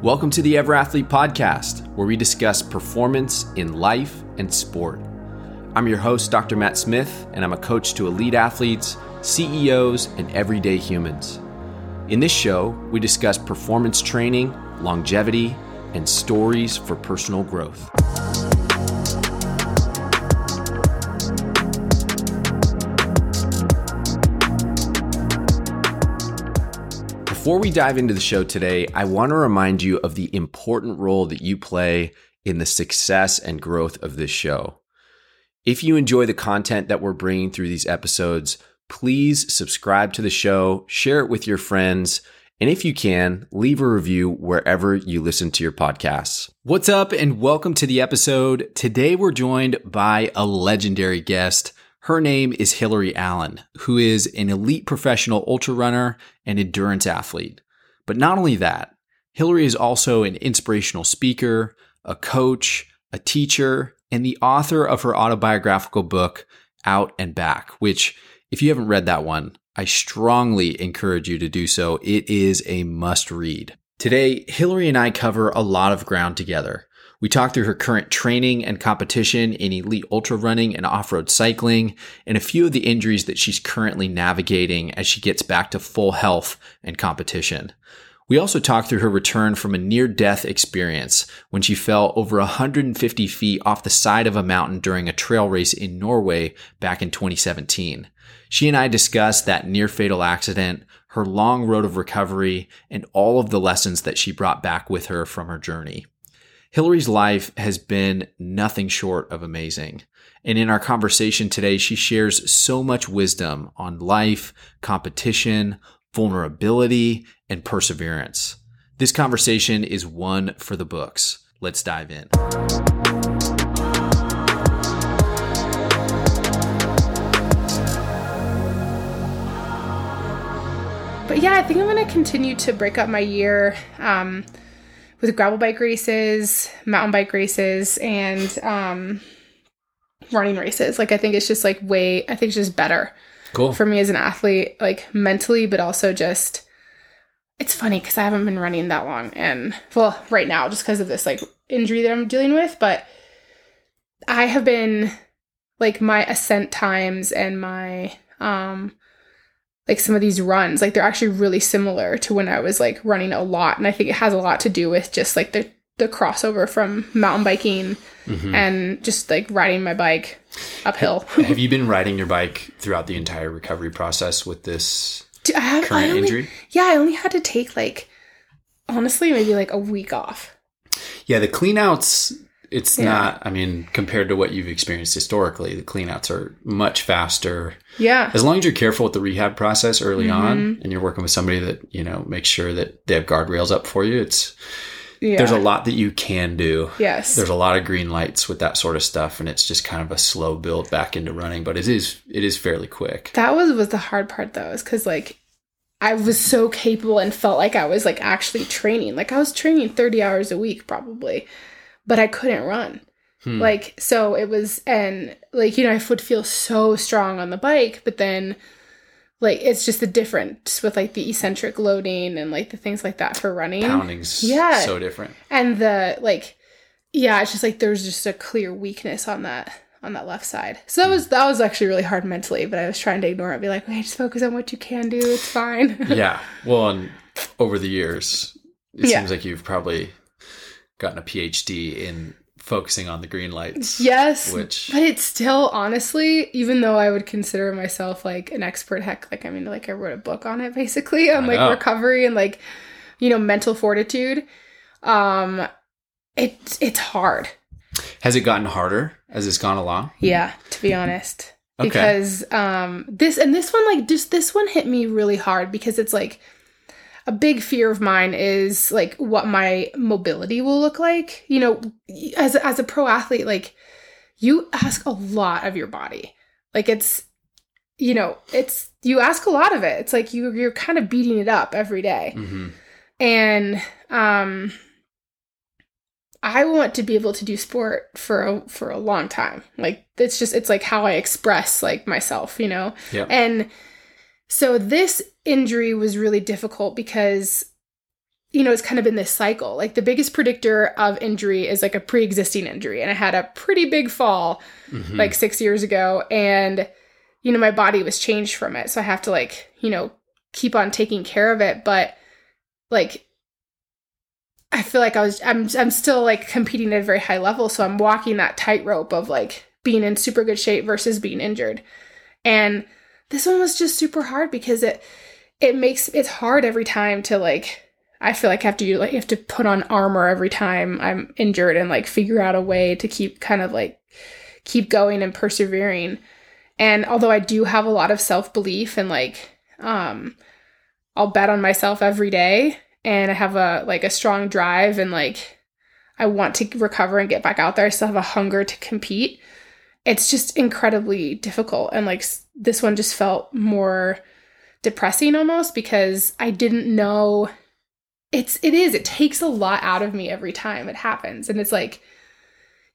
Welcome to the EverAthlete Podcast, where we discuss performance in life and sport. I'm your host, Dr. Matt Smith, and I'm a coach to elite athletes, CEOs, and everyday humans. In this show, we discuss performance training, longevity, and stories for personal growth. Before we dive into the show today, I want to remind you of the important role that you play in the success and growth of this show. If you enjoy the content that we're bringing through these episodes, please subscribe to the show, share it with your friends, and if you can, leave a review wherever you listen to your podcasts. What's up, and welcome to the episode. Today, we're joined by a legendary guest. Her name is Hillary Allen, who is an elite professional ultra runner and endurance athlete. But not only that, Hillary is also an inspirational speaker, a coach, a teacher, and the author of her autobiographical book, Out and Back, which, if you haven't read that one, I strongly encourage you to do so. It is a must read. Today, Hillary and I cover a lot of ground together. We talk through her current training and competition in elite ultra running and off road cycling, and a few of the injuries that she's currently navigating as she gets back to full health and competition. We also talk through her return from a near death experience when she fell over 150 feet off the side of a mountain during a trail race in Norway back in 2017. She and I discuss that near fatal accident, her long road of recovery, and all of the lessons that she brought back with her from her journey. Hillary's life has been nothing short of amazing. And in our conversation today, she shares so much wisdom on life, competition, vulnerability, and perseverance. This conversation is one for the books. Let's dive in. But yeah, I think I'm going to continue to break up my year. Um, with gravel bike races, mountain bike races, and um, running races. Like I think it's just like way. I think it's just better. Cool for me as an athlete, like mentally, but also just. It's funny because I haven't been running that long, and well, right now just because of this like injury that I'm dealing with, but I have been like my ascent times and my um like some of these runs like they're actually really similar to when i was like running a lot and i think it has a lot to do with just like the the crossover from mountain biking mm-hmm. and just like riding my bike uphill. Have you been riding your bike throughout the entire recovery process with this I have, current I only, injury? Yeah i only had to take like honestly maybe like a week off. Yeah the cleanouts it's yeah. not i mean compared to what you've experienced historically the cleanouts are much faster yeah as long as you're careful with the rehab process early mm-hmm. on and you're working with somebody that you know makes sure that they have guardrails up for you it's yeah. there's a lot that you can do yes there's a lot of green lights with that sort of stuff and it's just kind of a slow build back into running but it is it is fairly quick that was was the hard part though is because like I was so capable and felt like I was like actually training. Like I was training 30 hours a week probably but I couldn't run. Hmm. Like, so it was, and like, you know, I would feel so strong on the bike, but then like it's just the difference with like the eccentric loading and like the things like that for running. Pounding's yeah. so different. And the like, yeah, it's just like there's just a clear weakness on that on that left side. So that hmm. was that was actually really hard mentally, but I was trying to ignore it, be like, okay, just focus on what you can do. It's fine. yeah. Well, and over the years, it yeah. seems like you've probably gotten a PhD in focusing on the green lights. Yes. Which but it's still honestly, even though I would consider myself like an expert heck like I mean like I wrote a book on it basically on like recovery and like you know mental fortitude. Um it it's hard. Has it gotten harder as it's gone along? Yeah, to be honest. Okay. Because um this and this one like just this one hit me really hard because it's like a big fear of mine is like what my mobility will look like. You know, as as a pro athlete, like you ask a lot of your body. Like it's you know, it's you ask a lot of it. It's like you you're kind of beating it up every day. Mm-hmm. And um I want to be able to do sport for a for a long time. Like it's just it's like how I express like myself, you know. Yeah. And so this injury was really difficult because you know, it's kind of been this cycle. Like the biggest predictor of injury is like a pre-existing injury. And I had a pretty big fall mm-hmm. like six years ago. And, you know, my body was changed from it. So I have to like, you know, keep on taking care of it. But like I feel like I was I'm I'm still like competing at a very high level. So I'm walking that tightrope of like being in super good shape versus being injured. And this one was just super hard because it it makes it's hard every time to like I feel like I have to like have to put on armor every time I'm injured and like figure out a way to keep kind of like keep going and persevering. And although I do have a lot of self-belief and like um I'll bet on myself every day and I have a like a strong drive and like I want to recover and get back out there. I still have a hunger to compete. It's just incredibly difficult. And like this one just felt more depressing almost because I didn't know it's it is it takes a lot out of me every time it happens. And it's like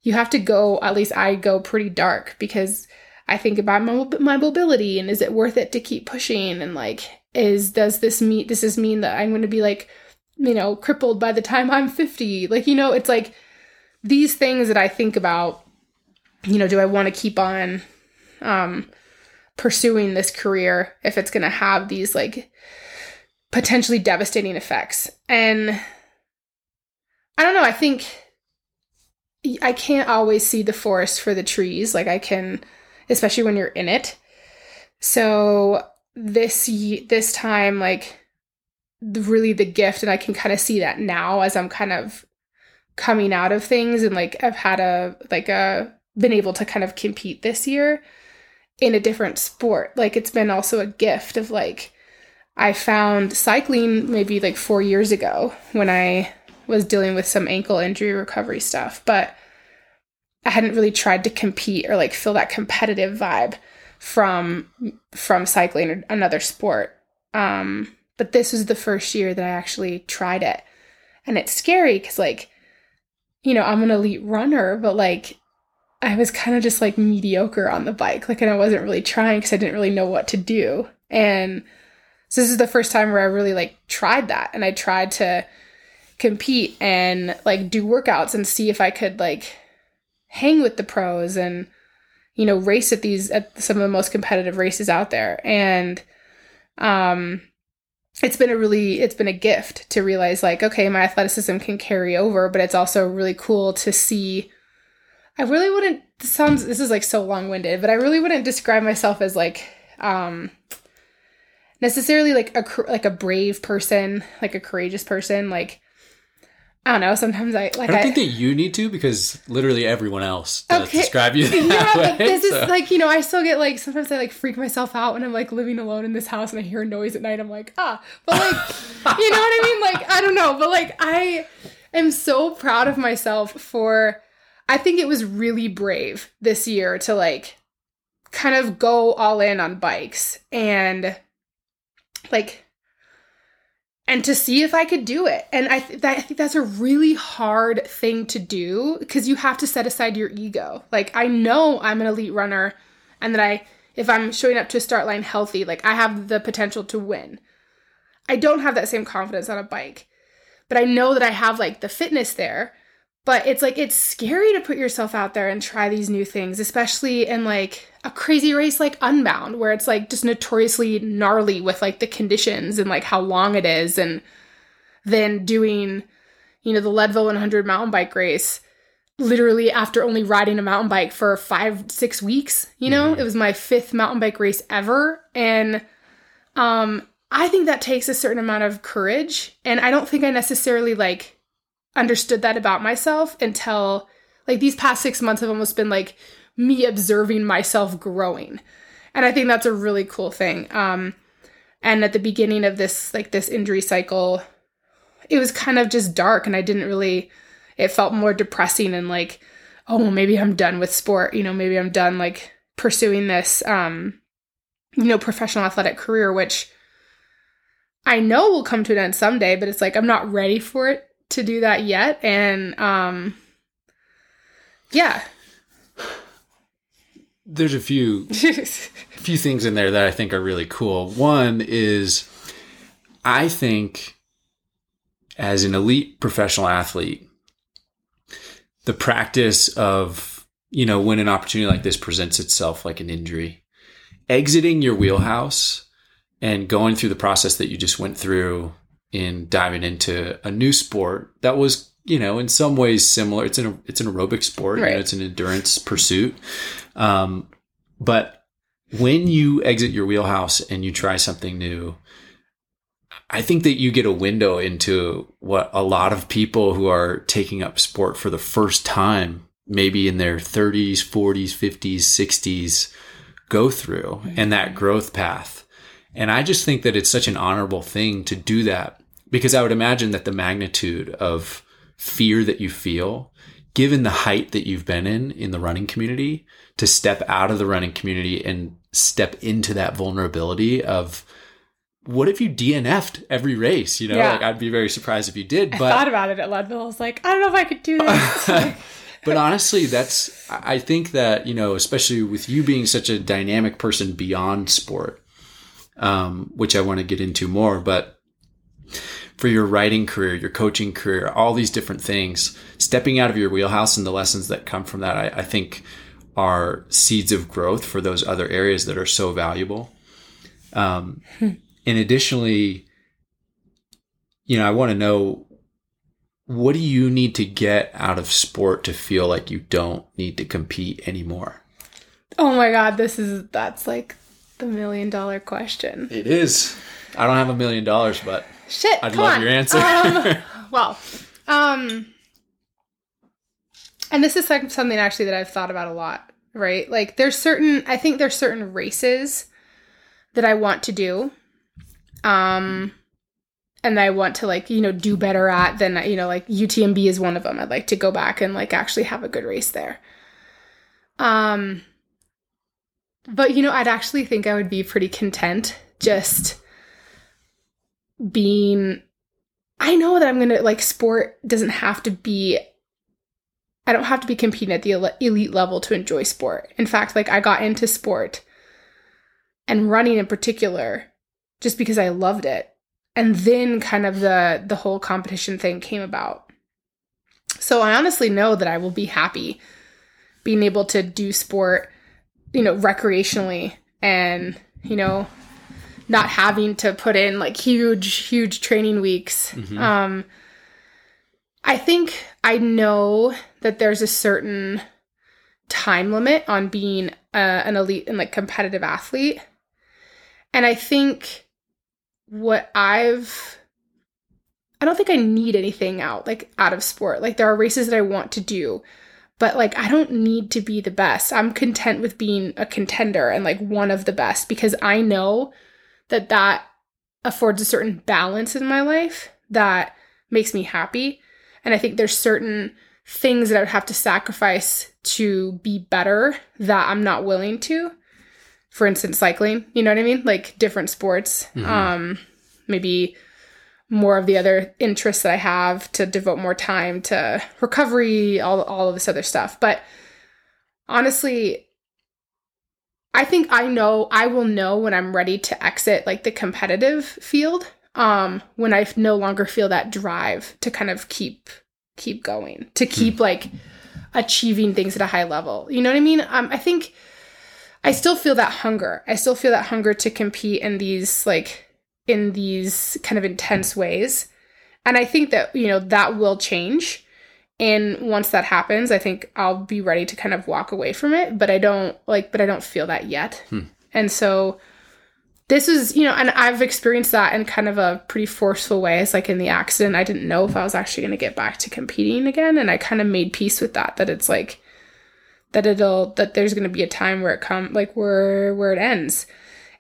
you have to go at least i go pretty dark because i think about my, my mobility and is it worth it to keep pushing? And like is does this mean does this mean that i'm going to be like you know crippled by the time i'm 50 like you know it's like these things that i think about you know do i want to keep on um pursuing this career if it's going to have these like potentially devastating effects. And I don't know, I think I can't always see the forest for the trees like I can especially when you're in it. So this this time like really the gift and I can kind of see that now as I'm kind of coming out of things and like I've had a like a been able to kind of compete this year in a different sport. Like it's been also a gift of like I found cycling maybe like four years ago when I was dealing with some ankle injury recovery stuff, but I hadn't really tried to compete or like feel that competitive vibe from from cycling or another sport. Um, but this was the first year that I actually tried it, and it's scary because like, you know, I'm an elite runner, but like, I was kind of just like mediocre on the bike, like, and I wasn't really trying because I didn't really know what to do, and so this is the first time where I really like tried that. And I tried to compete and like do workouts and see if I could like hang with the pros and you know race at these at some of the most competitive races out there. And um it's been a really it's been a gift to realize like okay my athleticism can carry over but it's also really cool to see I really wouldn't this sounds this is like so long-winded but I really wouldn't describe myself as like um necessarily like a like a brave person, like a courageous person. Like I don't know. Sometimes I like. I don't I, think that you need to because literally everyone else does okay. describe you yeah, way. But this so. is like you know I still get like sometimes I like freak myself out when I'm like living alone in this house and I hear a noise at night. I'm like ah, but like you know what I mean? Like I don't know, but like I am so proud of myself for. I think it was really brave this year to like kind of go all in on bikes and like and to see if I could do it. And I, th- that, I think that's a really hard thing to do because you have to set aside your ego. Like I know I'm an elite runner and that I if I'm showing up to a start line healthy, like I have the potential to win. I don't have that same confidence on a bike. But I know that I have like the fitness there. But it's like it's scary to put yourself out there and try these new things, especially in like a crazy race like Unbound, where it's like just notoriously gnarly with like the conditions and like how long it is, and then doing, you know, the Leadville 100 mountain bike race literally after only riding a mountain bike for five, six weeks. You know, mm-hmm. it was my fifth mountain bike race ever. And um, I think that takes a certain amount of courage. And I don't think I necessarily like understood that about myself until like these past six months have almost been like me observing myself growing. And I think that's a really cool thing. Um, and at the beginning of this, like this injury cycle, it was kind of just dark and I didn't really, it felt more depressing and like, oh, maybe I'm done with sport. You know, maybe I'm done like pursuing this, um, you know, professional athletic career, which I know will come to an end someday, but it's like I'm not ready for it to do that yet. And um, yeah, there's a few few things in there that I think are really cool. One is I think as an elite professional athlete, the practice of, you know, when an opportunity like this presents itself like an injury, exiting your wheelhouse and going through the process that you just went through in diving into a new sport that was, you know, in some ways similar. It's an it's an aerobic sport, right. you know, it's an endurance pursuit. Um, but when you exit your wheelhouse and you try something new, I think that you get a window into what a lot of people who are taking up sport for the first time, maybe in their 30s, 40s, 50s, 60s, go through and that growth path. And I just think that it's such an honorable thing to do that because I would imagine that the magnitude of fear that you feel, given the height that you've been in in the running community, to step out of the running community and step into that vulnerability of what if you DNF'd every race? You know, yeah. like I'd be very surprised if you did. But I thought about it at Leadville. I was like, I don't know if I could do this. but honestly, that's I think that you know, especially with you being such a dynamic person beyond sport, um, which I want to get into more. But for your writing career, your coaching career, all these different things, stepping out of your wheelhouse and the lessons that come from that, I, I think are seeds of growth for those other areas that are so valuable. Um, hmm and additionally, you know, I want to know what do you need to get out of sport to feel like you don't need to compete anymore? Oh my god, this is that's like the million dollar question. It is. I don't have a million dollars, but shit, I'd love on. your answer. um, well, um, and this is like something actually that I've thought about a lot. Right, like there's certain. I think there's certain races that I want to do um and I want to like, you know, do better at than, you know, like UTMB is one of them. I'd like to go back and like actually have a good race there. Um but you know, I'd actually think I would be pretty content just being I know that I'm going to like sport doesn't have to be I don't have to be competing at the elite level to enjoy sport. In fact, like I got into sport and running in particular just because I loved it. And then kind of the the whole competition thing came about. So I honestly know that I will be happy being able to do sport, you know, recreationally and, you know, not having to put in like huge huge training weeks. Mm-hmm. Um I think I know that there's a certain time limit on being a, an elite and like competitive athlete. And I think what I've I don't think I need anything out like out of sport. Like there are races that I want to do, but like I don't need to be the best. I'm content with being a contender and like one of the best because I know that that affords a certain balance in my life that makes me happy. And I think there's certain things that I would have to sacrifice to be better that I'm not willing to for instance cycling you know what i mean like different sports mm-hmm. um maybe more of the other interests that i have to devote more time to recovery all, all of this other stuff but honestly i think i know i will know when i'm ready to exit like the competitive field um when i no longer feel that drive to kind of keep keep going to keep mm. like achieving things at a high level you know what i mean um i think I still feel that hunger. I still feel that hunger to compete in these like in these kind of intense ways. And I think that, you know, that will change. And once that happens, I think I'll be ready to kind of walk away from it, but I don't like but I don't feel that yet. Hmm. And so this is, you know, and I've experienced that in kind of a pretty forceful way. It's like in the accident, I didn't know if I was actually going to get back to competing again. And I kind of made peace with that, that it's like, that it'll that there's going to be a time where it come like where where it ends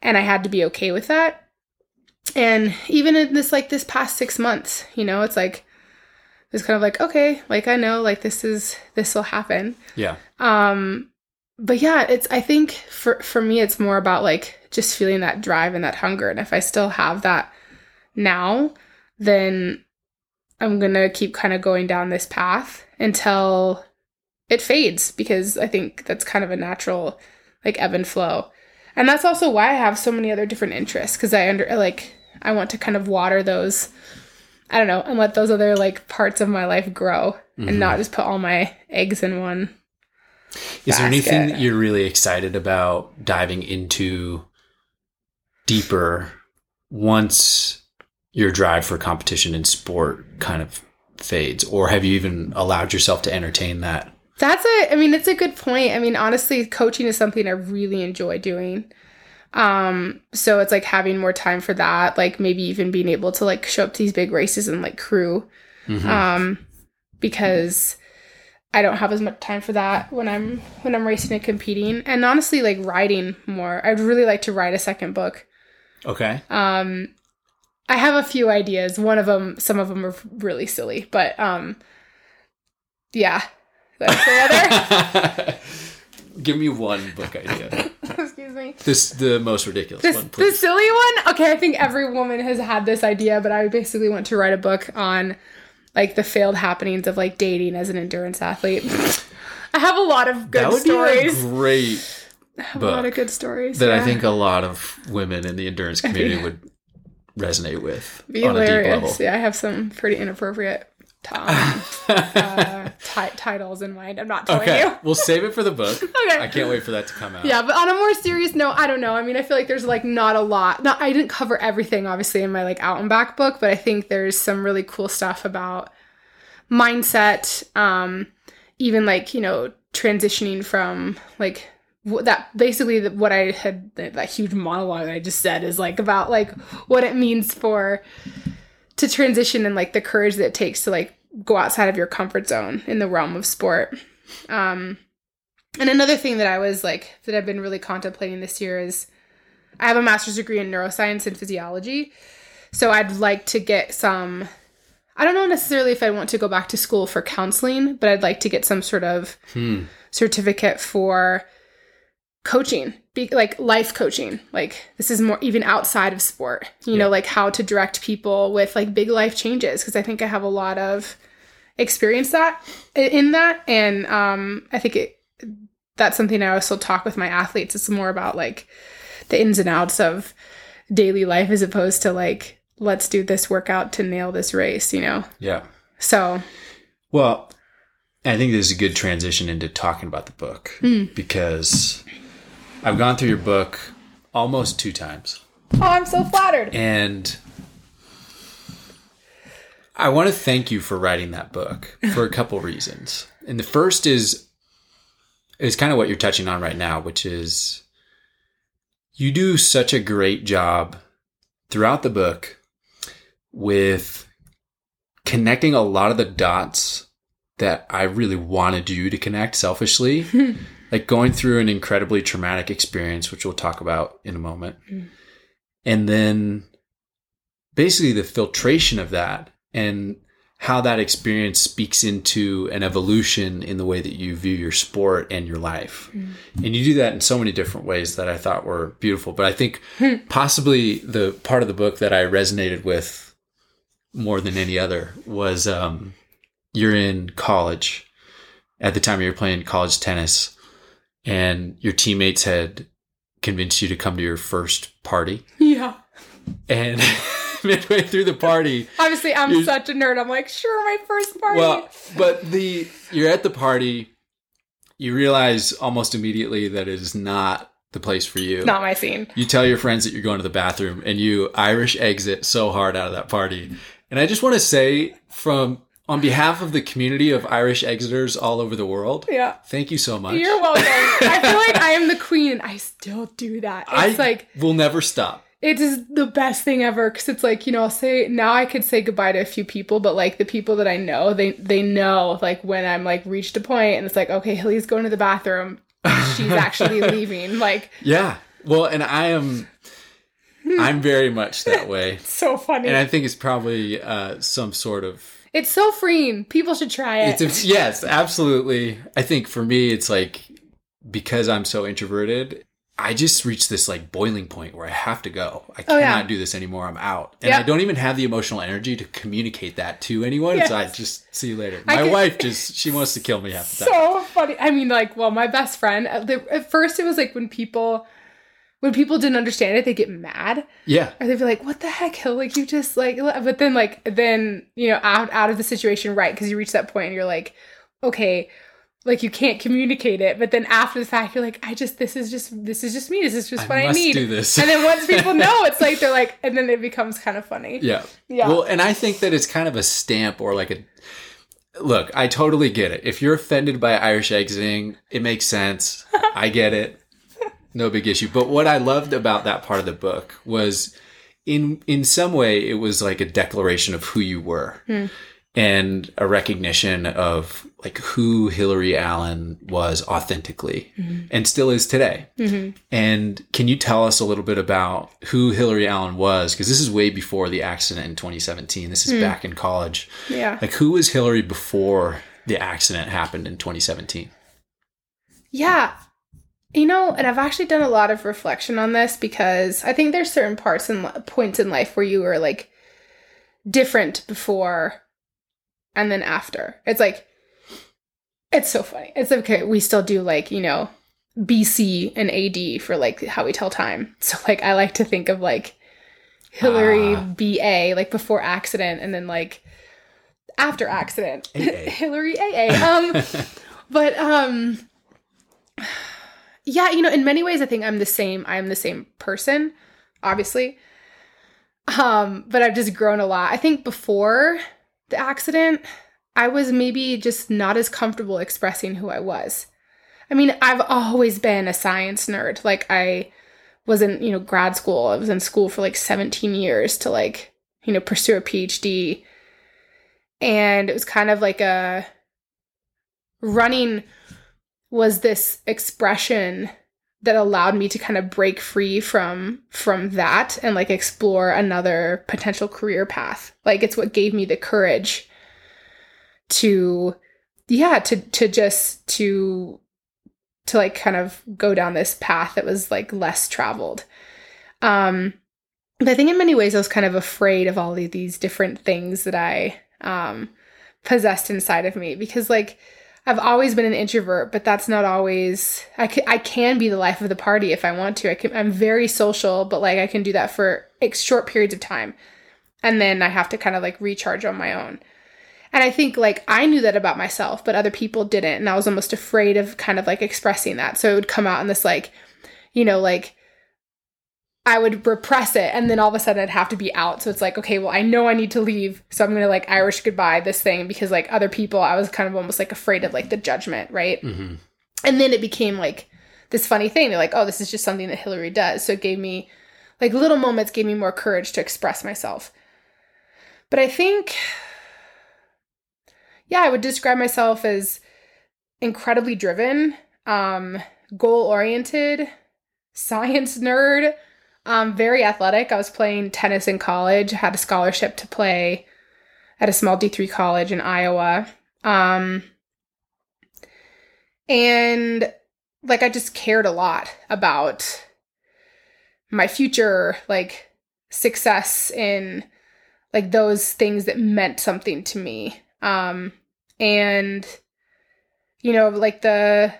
and i had to be okay with that and even in this like this past six months you know it's like it's kind of like okay like i know like this is this will happen. Yeah. Um but yeah it's i think for for me it's more about like just feeling that drive and that hunger. And if i still have that now then i'm gonna keep kind of going down this path until it fades because I think that's kind of a natural like ebb and flow. And that's also why I have so many other different interests because I under like I want to kind of water those I don't know, and let those other like parts of my life grow mm-hmm. and not just put all my eggs in one. Is basket. there anything that you're really excited about diving into deeper once your drive for competition in sport kind of fades or have you even allowed yourself to entertain that? That's a I mean it's a good point. I mean honestly coaching is something I really enjoy doing. Um, so it's like having more time for that, like maybe even being able to like show up to these big races and like crew. Mm-hmm. Um, because I don't have as much time for that when I'm when I'm racing and competing. And honestly, like writing more. I'd really like to write a second book. Okay. Um, I have a few ideas. One of them, some of them are really silly, but um, yeah. That's the other. Give me one book idea. Me. This the most ridiculous this, one. Please. The silly one. Okay, I think every woman has had this idea, but I basically want to write a book on like the failed happenings of like dating as an endurance athlete. I have a lot of good that would stories. Be a great. I have a lot of good stories that yeah. I think a lot of women in the endurance community would resonate with. Be hilarious. Yeah, I have some pretty inappropriate um, uh, t- titles in mind. I'm not telling okay. you. we'll save it for the book. okay. I can't wait for that to come out. Yeah, but on a more serious note, I don't know. I mean, I feel like there's like not a lot. Not I didn't cover everything obviously in my like out and back book, but I think there's some really cool stuff about mindset um even like, you know, transitioning from like that basically what I had that huge monologue I just said is like about like what it means for to transition and like the courage that it takes to like go outside of your comfort zone in the realm of sport. Um, and another thing that I was like that I've been really contemplating this year is I have a master's degree in neuroscience and physiology. So I'd like to get some I don't know necessarily if I want to go back to school for counseling, but I'd like to get some sort of hmm. certificate for coaching be like life coaching. Like this is more even outside of sport. You yeah. know like how to direct people with like big life changes because i think i have a lot of experience that in that. And um i think it that's something i also talk with my athletes. It's more about like the ins and outs of daily life as opposed to like let's do this workout to nail this race you know? Yeah. So well i think this is a good transition into talking about the book mm. because I've gone through your book almost two times. Oh, I'm so flattered. And I want to thank you for writing that book for a couple reasons. And the first is is kind of what you're touching on right now, which is you do such a great job throughout the book with connecting a lot of the dots that I really wanted you to connect selfishly like going through an incredibly traumatic experience, which we'll talk about in a moment. Mm. And then basically the filtration of that and how that experience speaks into an evolution in the way that you view your sport and your life. Mm. And you do that in so many different ways that I thought were beautiful. But I think hmm. possibly the part of the book that I resonated with more than any other was um, you're in college at the time you were playing college tennis and your teammates had convinced you to come to your first party. Yeah. And midway through the party, obviously I'm such a nerd. I'm like, sure, my first party. Well, but the you're at the party, you realize almost immediately that it is not the place for you. Not my scene. You tell your friends that you're going to the bathroom and you Irish exit so hard out of that party. And I just want to say from on behalf of the community of Irish exiters all over the world, yeah, thank you so much. You're welcome. I feel like I am the queen, and I still do that. It's I like We'll never stop. It is the best thing ever because it's like you know, I'll say now I could say goodbye to a few people, but like the people that I know, they they know like when I'm like reached a point, and it's like okay, Hilly's going to the bathroom. She's actually leaving. Like yeah, well, and I am. I'm very much that way. so funny. And I think it's probably uh, some sort of it's so freeing. People should try it. It's yes, absolutely. I think for me, it's like because I'm so introverted, I just reached this like boiling point where I have to go. I cannot oh, yeah. do this anymore. I'm out. And yep. I don't even have the emotional energy to communicate that to anyone. Yes. So I just see you later. My can, wife just, she wants to kill me half the time. So funny. I mean, like, well, my best friend, at first it was like when people when people didn't understand it, they get mad. Yeah. Or they'd be like, what the heck, Hill? Like, you just like, but then, like, then, you know, out, out of the situation, right? Because you reach that point and you're like, okay, like you can't communicate it but then after the fact you're like i just this is just this is just me this is just what i, need do this. and then once people know it's like they're like and then it becomes kind of funny Yeah. Yeah. Well, and I think that it's kind of a stamp or like a look, I totally get it. If you're offended by Irish exiting, it makes sense. I get it. No big issue. But what I loved about that part of the book was in in some way it was like a declaration of who you were. Hmm. And a recognition of like who Hillary Allen was authentically mm-hmm. and still is today. Mm-hmm. And can you tell us a little bit about who Hillary Allen was? Because this is way before the accident in 2017. This is hmm. back in college. yeah Like, who was Hillary before the accident happened in 2017? Yeah. You know, and I've actually done a lot of reflection on this because I think there's certain parts and points in life where you were like different before and then after. It's like it's so funny. It's okay, we still do like, you know, BC and AD for like how we tell time. So like I like to think of like Hillary Ah. BA like before accident and then like after accident. Hillary AA. Um but um yeah, you know, in many ways I think I'm the same. I'm the same person, obviously. Um, but I've just grown a lot. I think before the accident, I was maybe just not as comfortable expressing who I was. I mean, I've always been a science nerd. Like I was in, you know, grad school. I was in school for like 17 years to like, you know, pursue a PhD. And it was kind of like a running was this expression that allowed me to kind of break free from from that and like explore another potential career path. Like it's what gave me the courage to yeah to to just to to like kind of go down this path that was like less traveled. Um but i think in many ways i was kind of afraid of all of these different things that i um possessed inside of me because like I've always been an introvert, but that's not always. I can, I can be the life of the party if I want to. I can, I'm very social, but like I can do that for short periods of time, and then I have to kind of like recharge on my own. And I think like I knew that about myself, but other people didn't, and I was almost afraid of kind of like expressing that. So it would come out in this like, you know, like I would repress it and then all of a sudden I'd have to be out. So it's like, okay, well, I know I need to leave. So I'm going to like Irish goodbye this thing because like other people, I was kind of almost like afraid of like the judgment, right? Mm-hmm. And then it became like this funny thing. They're like, oh, this is just something that Hillary does. So it gave me like little moments gave me more courage to express myself. But I think, yeah, I would describe myself as incredibly driven, um, goal oriented, science nerd, um, very athletic. I was playing tennis in college, had a scholarship to play at a small D3 college in Iowa. Um, and like I just cared a lot about my future, like success in like those things that meant something to me. Um, and you know, like the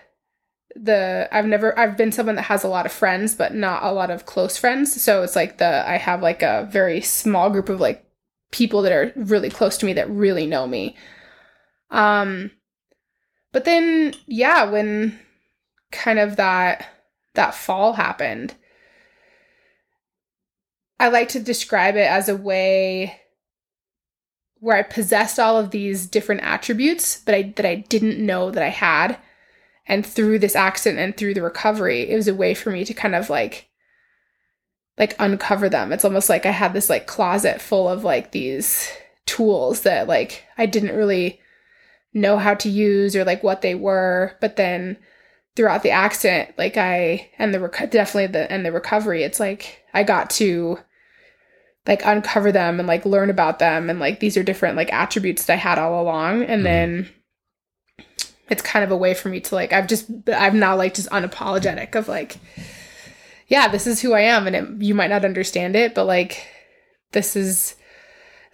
the I've never I've been someone that has a lot of friends but not a lot of close friends. So it's like the I have like a very small group of like people that are really close to me that really know me. Um but then yeah, when kind of that that fall happened, I like to describe it as a way where I possessed all of these different attributes, but I that I didn't know that I had. And through this accident and through the recovery, it was a way for me to kind of like like uncover them. It's almost like I had this like closet full of like these tools that like I didn't really know how to use or like what they were, but then throughout the accident, like I and the rec- definitely the and the recovery, it's like I got to like uncover them and like learn about them and like these are different like attributes that I had all along and Mhm. then it's kind of a way for me to like I've just I'm now like just unapologetic of like yeah, this is who I am and it, you might not understand it, but like this is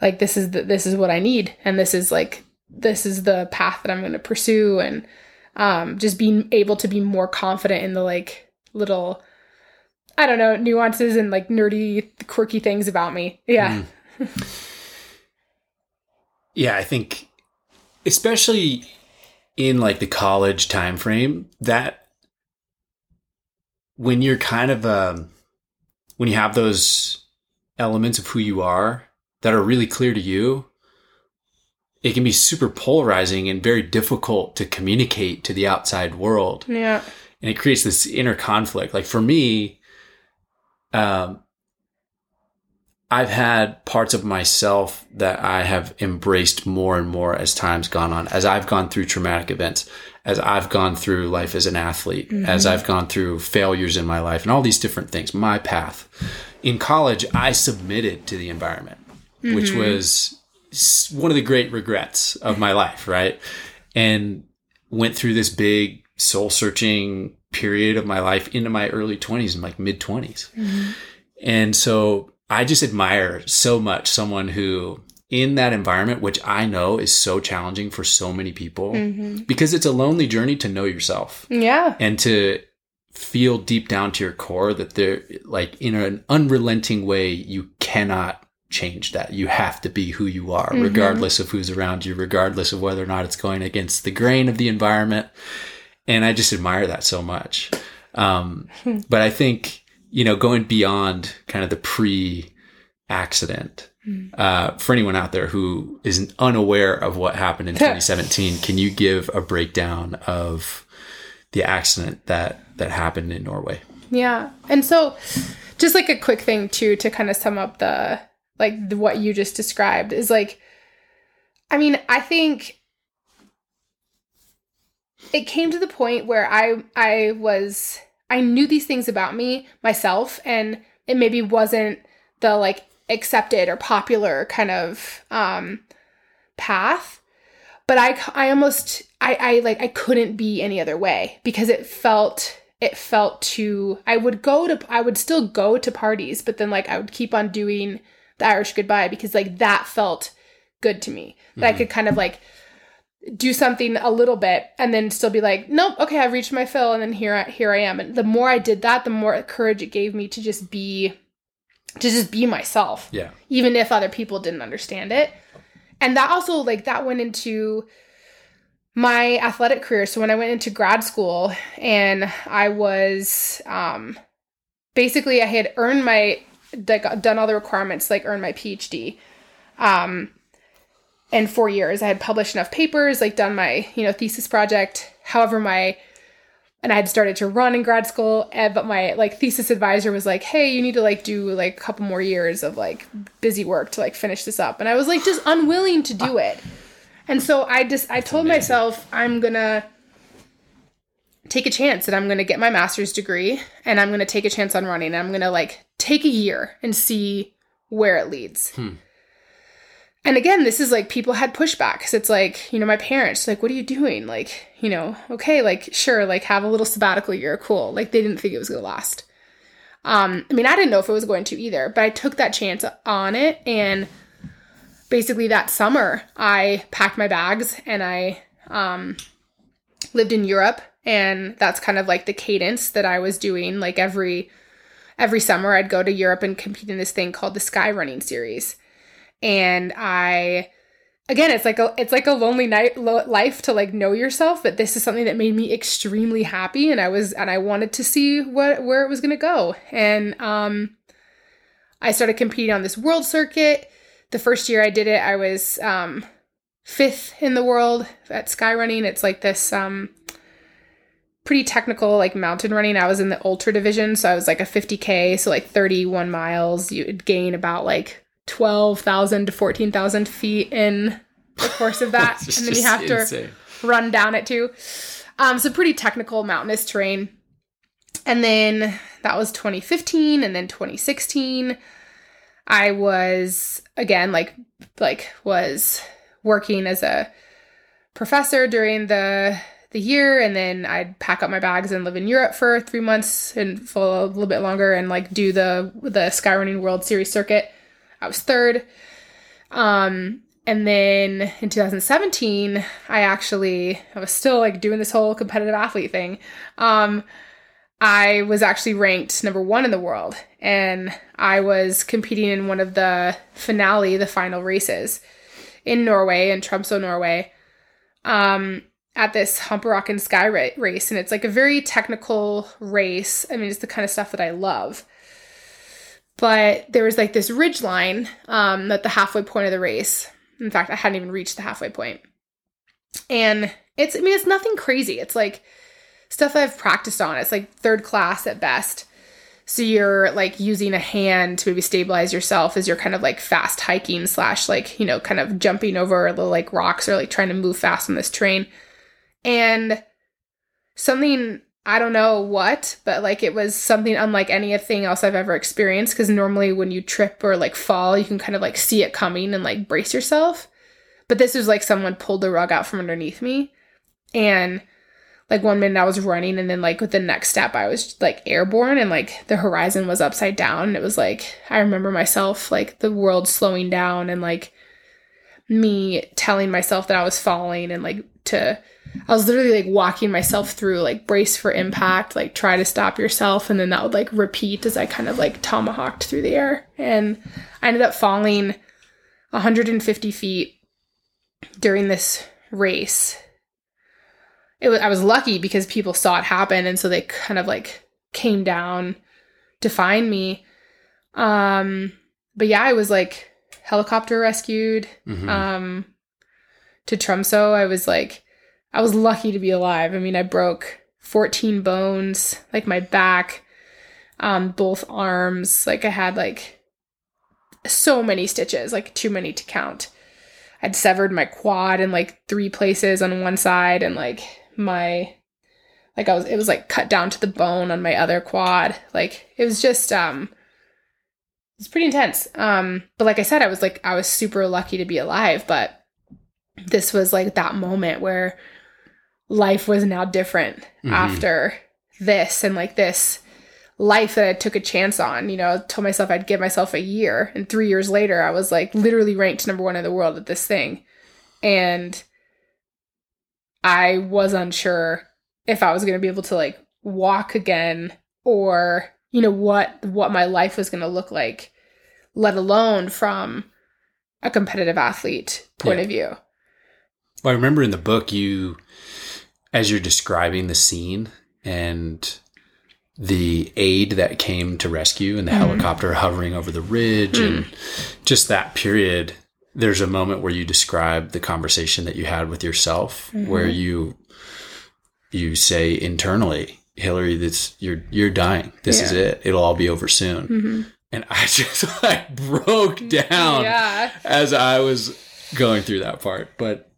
like this is the, this is what I need and this is like this is the path that I'm going to pursue and um just being able to be more confident in the like little I don't know, nuances and like nerdy, quirky things about me. Yeah. Mm. yeah, I think especially in like the college time frame that when you're kind of um when you have those elements of who you are that are really clear to you it can be super polarizing and very difficult to communicate to the outside world Yeah. and it creates this inner conflict like for me um I've had parts of myself that I have embraced more and more as time's gone on, as I've gone through traumatic events, as I've gone through life as an athlete, as mm-hmm. I've gone through failures in my life and all these different things, my path. In college, I submitted to the environment, which mm-hmm. was one of the great regrets of my life, right? And went through this big soul searching period of my life into my early 20s and like mid 20s. Mm-hmm. And so I just admire so much someone who, in that environment, which I know is so challenging for so many people, because it's a lonely journey to know yourself Yeah. and to feel deep down to your core that there, like in an unrelenting way, you cannot change that. You have to be who you are, regardless of who's around you, regardless of whether or not it's going against the grain of the environment. And I just admire that so much. Um, but I think, you know, going beyond kind of the pre accident, uh, for anyone out there who is unaware of what happened in 2017, can you give a breakdown of the accident that, that happened in Norway? Yeah. And so just like a quick thing too to kind of sum up the like the, what you just described is like I mean, I think it came to the point where I I was I knew these things about me myself and it maybe wasn't the like accepted or popular kind of um path but I I almost I I like I couldn't be any other way because it felt it felt too I would go to I would still go to parties but then like I would keep on doing the Irish goodbye because like that felt good to me. That I could kind of like do something a little bit and then still be like nope okay I've reached my fill and then here I, here I am and the more I did that the more courage it gave me to just be to just be myself Yeah. even if other people didn't understand it. And that also like that went into my athletic career. So when I went into grad school and I was um basically I had earned my like done all the requirements like earned my PhD. Um in 4 years I had published enough papers, like done my, you know, thesis project. However, my and I had started to run in grad school, and, but my like thesis advisor was like, "Hey, you need to like do like a couple more years of like busy work to like finish this up." And I was like just unwilling to do ah. it. And so I just I told myself I'm going to take a chance that I'm going to get my master's degree and I'm going to take a chance on running and I'm going to like take a year and see where it leads. Hmm. And again, this is like people had pushback because it's like, you know, my parents, like, what are you doing? Like, you know, okay, like, sure, like, have a little sabbatical year, cool. Like, they didn't think it was going to last. Um, I mean, I didn't know if it was going to either, but I took that chance on it. And basically, that summer, I packed my bags and I um, lived in Europe. And that's kind of like the cadence that I was doing. Like, every every summer, I'd go to Europe and compete in this thing called the Skyrunning Series and I again it's like a it's like a lonely night lo- life to like know yourself but this is something that made me extremely happy and I was and I wanted to see what where it was going to go. And um I started competing on this world circuit. The first year I did it I was um fifth in the world at sky running. It's like this um pretty technical like mountain running. I was in the ultra division so i was like a 50k so like 31 miles you would gain about like 12,000 to 14,000 feet in the course of that. And then you have to run down it too. Um, so pretty technical mountainous terrain. And then that was 2015 and then 2016 I was again like like was working as a professor during the the year and then I'd pack up my bags and live in Europe for 3 months and for a little bit longer and like do the the Skyrunning World Series circuit. I was third. Um and then in 2017, I actually I was still like doing this whole competitive athlete thing. Um I was actually ranked number one in the world, and I was competing in one of the finale, the final races in Norway, in Tromsø, Norway, um, at this Hamperokken Sky race. And it's like a very technical race. I mean, it's the kind of stuff that I love. But there was like this ridge line um, at the halfway point of the race. In fact, I hadn't even reached the halfway point. And it's, I mean, it's nothing crazy. It's like stuff I've practiced on. It's like third class at best. So you're like using a hand to maybe stabilize yourself as you're kind of like fast hiking slash like, you know, kind of jumping over the like rocks or like trying to move fast on this train. And something I don't know what, but like it was something unlike anything else I've ever experienced. Cause normally when you trip or like fall, you can kind of like see it coming and like brace yourself. But this was like someone pulled the rug out from underneath me. And like one minute I was running and then like with the next step I was like airborne and like the horizon was upside down. And it was like I remember myself like the world slowing down and like me telling myself that I was falling and like to I was literally like walking myself through like brace for impact, like try to stop yourself and then that would like repeat as I kind of like tomahawked through the air. And I ended up falling 150 feet during this race it was, I was lucky because people saw it happen and so they kind of like came down to find me. Um but yeah, I was like helicopter rescued mm-hmm. um to Tromsø. I was like I was lucky to be alive. I mean, I broke 14 bones, like my back, um both arms, like I had like so many stitches, like too many to count. I'd severed my quad in like three places on one side and like my like I was it was like cut down to the bone on my other quad. Like it was just um it's pretty intense. Um but like I said I was like I was super lucky to be alive, but this was like that moment where life was now different mm-hmm. after this and like this life that I took a chance on. You know, I told myself I'd give myself a year and 3 years later I was like literally ranked number 1 in the world at this thing. And I was unsure if I was going to be able to like walk again or you know what what my life was going to look like let alone from a competitive athlete point yeah. of view. Well, I remember in the book you as you're describing the scene and the aid that came to rescue and the mm-hmm. helicopter hovering over the ridge mm. and just that period there's a moment where you describe the conversation that you had with yourself mm-hmm. where you you say internally hillary this you're you're dying this yeah. is it it'll all be over soon mm-hmm. and i just like broke down yeah. as i was going through that part but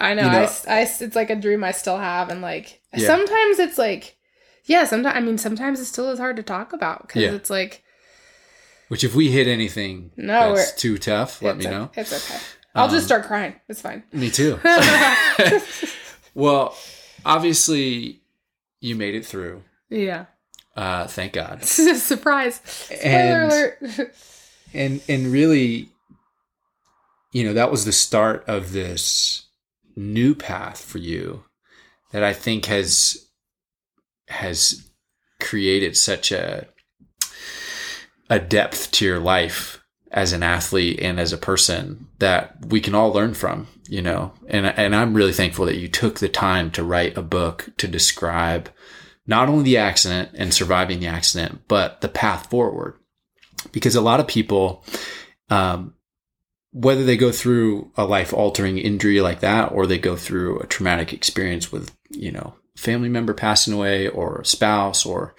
i know, you know I, I it's like a dream i still have and like yeah. sometimes it's like yeah sometimes i mean sometimes it still is hard to talk about because it's like which, if we hit anything no, that's too tough, let me a, know. It's okay. I'll um, just start crying. It's fine. Me too. well, obviously, you made it through. Yeah. Uh, thank God. Surprise! Spoiler and, alert. and and really, you know, that was the start of this new path for you that I think has has created such a a depth to your life as an athlete and as a person that we can all learn from, you know. And and I'm really thankful that you took the time to write a book to describe not only the accident and surviving the accident, but the path forward. Because a lot of people um, whether they go through a life altering injury like that or they go through a traumatic experience with, you know, family member passing away or a spouse or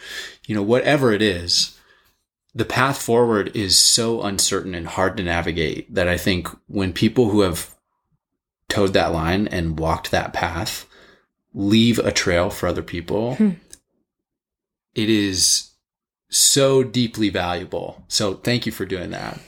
you know whatever it is, the path forward is so uncertain and hard to navigate that I think when people who have towed that line and walked that path leave a trail for other people, hmm. it is so deeply valuable. So thank you for doing that.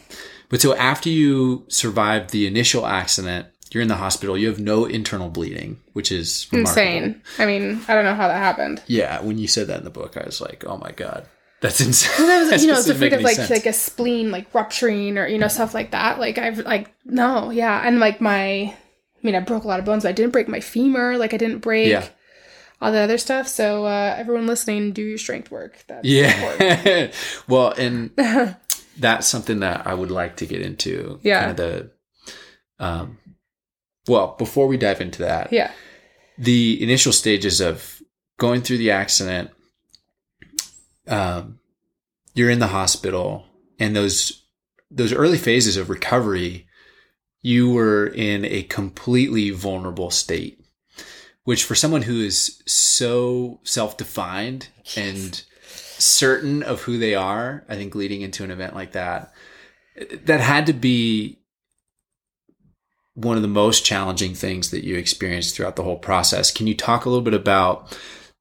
But so after you survived the initial accident, you're in the hospital, you have no internal bleeding, which is remarkable. insane. I mean, I don't know how that happened. Yeah, when you said that in the book, I was like, oh my God. That's insane. That was, you know, it's afraid of like sense. like a spleen like rupturing or you know stuff like that. Like I've like no, yeah, and like my, I mean, I broke a lot of bones. but I didn't break my femur. Like I didn't break. Yeah. all the other stuff. So uh, everyone listening, do your strength work. That's yeah. well, and that's something that I would like to get into. Yeah. Kind of the, um, well, before we dive into that, yeah, the initial stages of going through the accident, um, you're in the hospital, and those those early phases of recovery, you were in a completely vulnerable state which for someone who is so self-defined and certain of who they are, I think leading into an event like that, that had to be one of the most challenging things that you experienced throughout the whole process. Can you talk a little bit about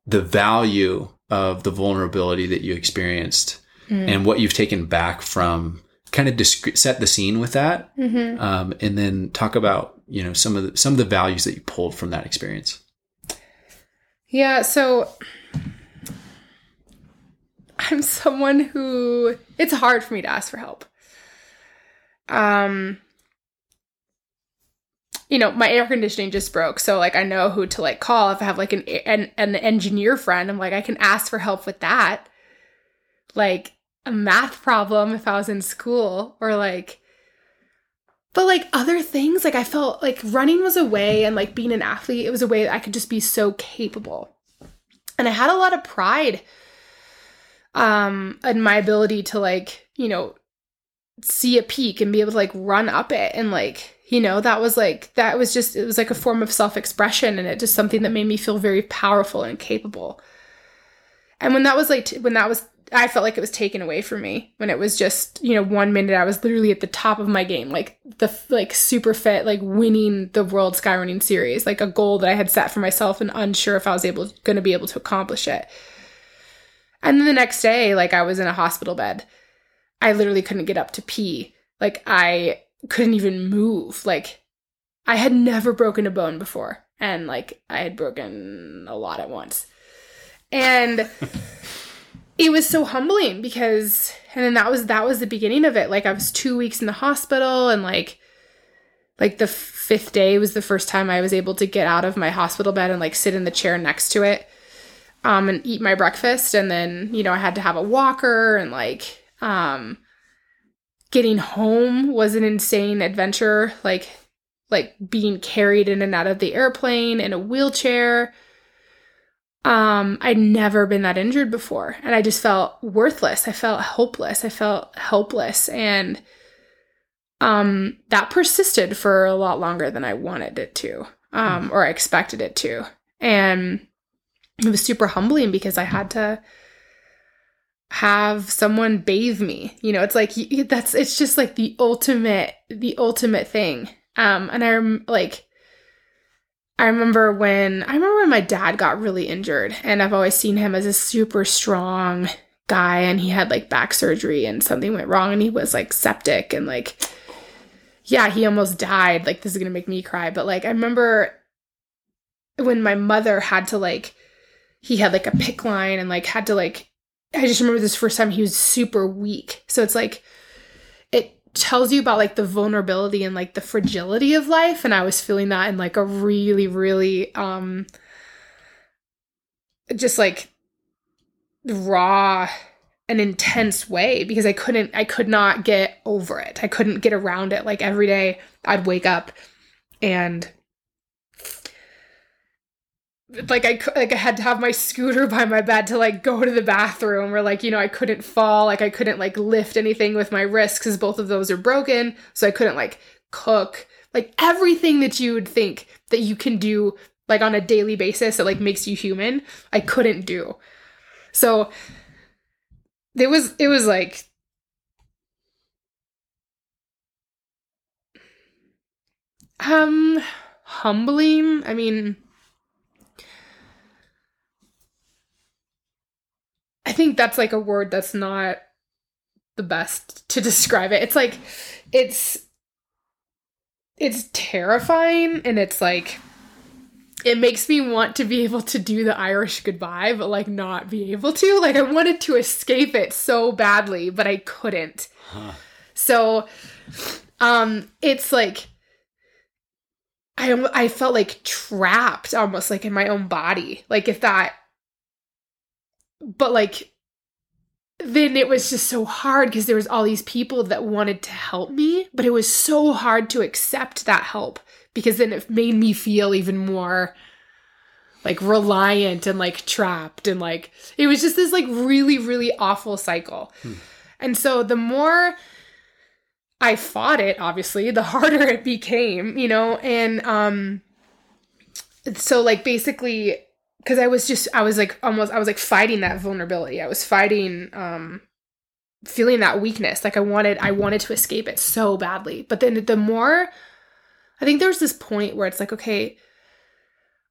the value of the vulnerability that you experienced mm. and what you've taken back from kind of disc- set the scene with that mm-hmm. um, and then talk about you know some of the some of the values that you pulled from that experience yeah, so I'm someone who it's hard for me to ask for help. Um you know, my air conditioning just broke, so like I know who to like call if I have like an an, an engineer friend. I'm like I can ask for help with that. Like a math problem if I was in school or like but like other things, like I felt like running was a way and like being an athlete, it was a way that I could just be so capable. And I had a lot of pride um in my ability to like, you know, see a peak and be able to like run up it and like, you know, that was like that was just it was like a form of self-expression and it just something that made me feel very powerful and capable. And when that was like t- when that was I felt like it was taken away from me when it was just, you know, one minute I was literally at the top of my game, like the like super fit, like winning the world skyrunning series, like a goal that I had set for myself and unsure if I was able going to be able to accomplish it. And then the next day, like I was in a hospital bed. I literally couldn't get up to pee. Like I couldn't even move. Like I had never broken a bone before and like I had broken a lot at once. And it was so humbling because and then that was that was the beginning of it like i was two weeks in the hospital and like like the fifth day was the first time i was able to get out of my hospital bed and like sit in the chair next to it um and eat my breakfast. And then you know i had to have a walker and like um getting home was an insane adventure. Like like being carried in and out of the airplane in a wheelchair. Um i'd never been that injured before. And i just felt worthless. I felt hopeless. I felt helpless. And um that persisted for a lot longer than i wanted it to um or i expected it to. And it was super humbling because i had to have someone bathe me. You know it's like that's it's just like the ultimate the ultimate thing. Um and i'm like I remember when I remember when my dad got really injured and I've always seen him as a super strong guy and he had like back surgery and something went wrong and he was like septic and like yeah, he almost died. Like this is going to make me cry, but like I remember when my mother had to like he had like a PICC line and like had to like I just remember this first time he was super weak. So it's like it tells you about like the vulnerability and like the fragility of life. And i was feeling that in like a really really um just like raw and intense way because i couldn't i could not get over it. I couldn't get around it. Like every day i'd wake up and like I like I had to have my scooter by my bed to like go to the bathroom or like you know I couldn't fall like I couldn't like lift anything with my wrists because both of those are broken so I couldn't like cook. Like everything that you would think that you can do like on a daily basis that like makes you human I couldn't do. So it was it was like um humbling. I mean I think that's like a word that's not the best to describe it. It's like it's it's terrifying and it's like it makes me want to be able to do the Irish goodbye, but like not be able to. Like I wanted to escape it so badly, but I couldn't. Huh. So um it's like I I felt like trapped almost like in my own body. Like if that but like then it was just so hard because there was all these people that wanted to help me, but it was so hard to accept that help because then it made me feel even more like reliant and like trapped and like it was just this like really really awful cycle. Hmm. And so the more I fought it, obviously, the harder it became, you know, and um so like basically because I was just I was like almost I was like fighting that vulnerability. I was fighting um feeling that weakness. Like I wanted I wanted to escape it so badly. But then the more I think there was this point where it's like, okay,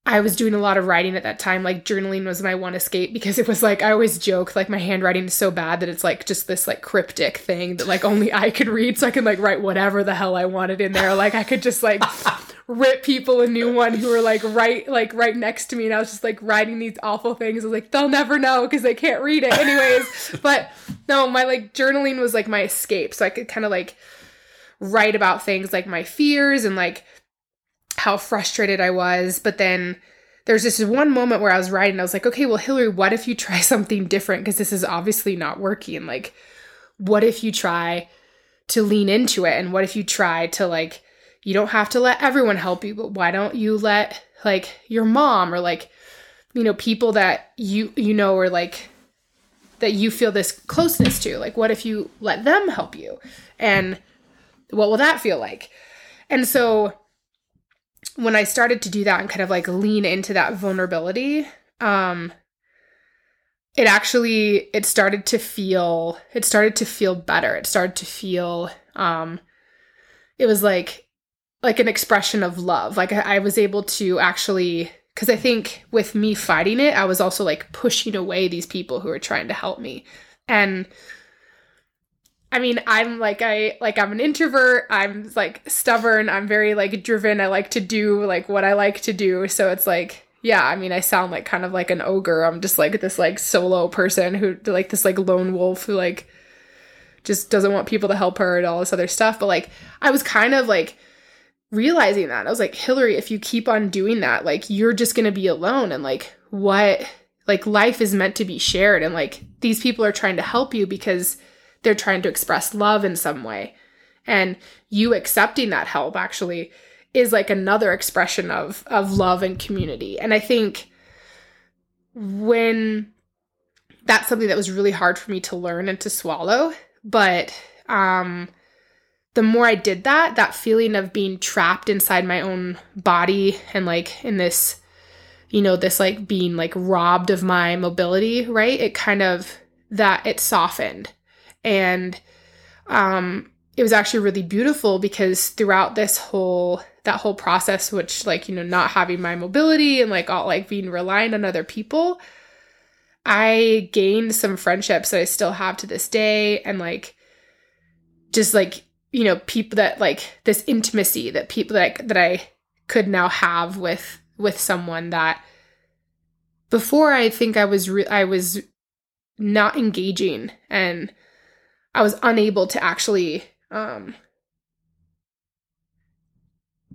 I was doing a lot of writing at that time. Like journaling was my one escape because it was like I always joke like my handwriting is so bad that it's like just this like cryptic thing that like only I could read, so I could like write whatever the hell I wanted in there. Like I could just like rip people a new one who were like right like right next to me, and I was just like writing these awful things. I was like they'll never know because they can't read it anyways. but no, my like journaling was like my escape, so I could kind of like write about things like my fears and like how frustrated I was. But then there's this one moment where I was writing, I was like, okay, well, Hillary, what if you try something different? Because this is obviously not working. Like, what if you try to lean into it? And what if you try to, like, you don't have to let everyone help you, but why don't you let, like, your mom or, like, you know, people that you, you know, are like, that you feel this closeness to? Like, what if you let them help you? And what will that feel like? And so when I started to do that and kind of like lean into that vulnerability, um, it actually it started to feel it started to feel better. It started to feel um, it was like like an expression of love. Like I, I was able to actually because I think with me fighting it, I was also like pushing away these people who were trying to help me. And I mean, I'm like I like I'm an introvert. I'm like stubborn. I'm very like driven. I like to do like what I like to do. So it's like yeah, I mean, I sound like kind of like an ogre. I'm just like this like solo person who like this like lone wolf who like just doesn't want people to help her and all this other stuff. But like I was kind of like realizing that. I was like, Hillary, if you keep on doing that, like you're just going to be alone and like what like life is meant to be shared and like these people are trying to help you because they're trying to express love in some way. And you accepting that help actually is like another expression of of love and community. And I think when that's something that was really hard for me to learn and to swallow, but um the more I did that, that feeling of being trapped inside my own body and like in this you know, this like being like robbed of my mobility, right? It kind of that it softened and um it was actually really beautiful because throughout this whole that whole process which like you know not having my mobility and like all like being reliant on other people i gained some friendships that i still have to this day and like just like you know people that like this intimacy that people I, that I could now have with with someone that before i think i was re- i was not engaging and I was unable to actually um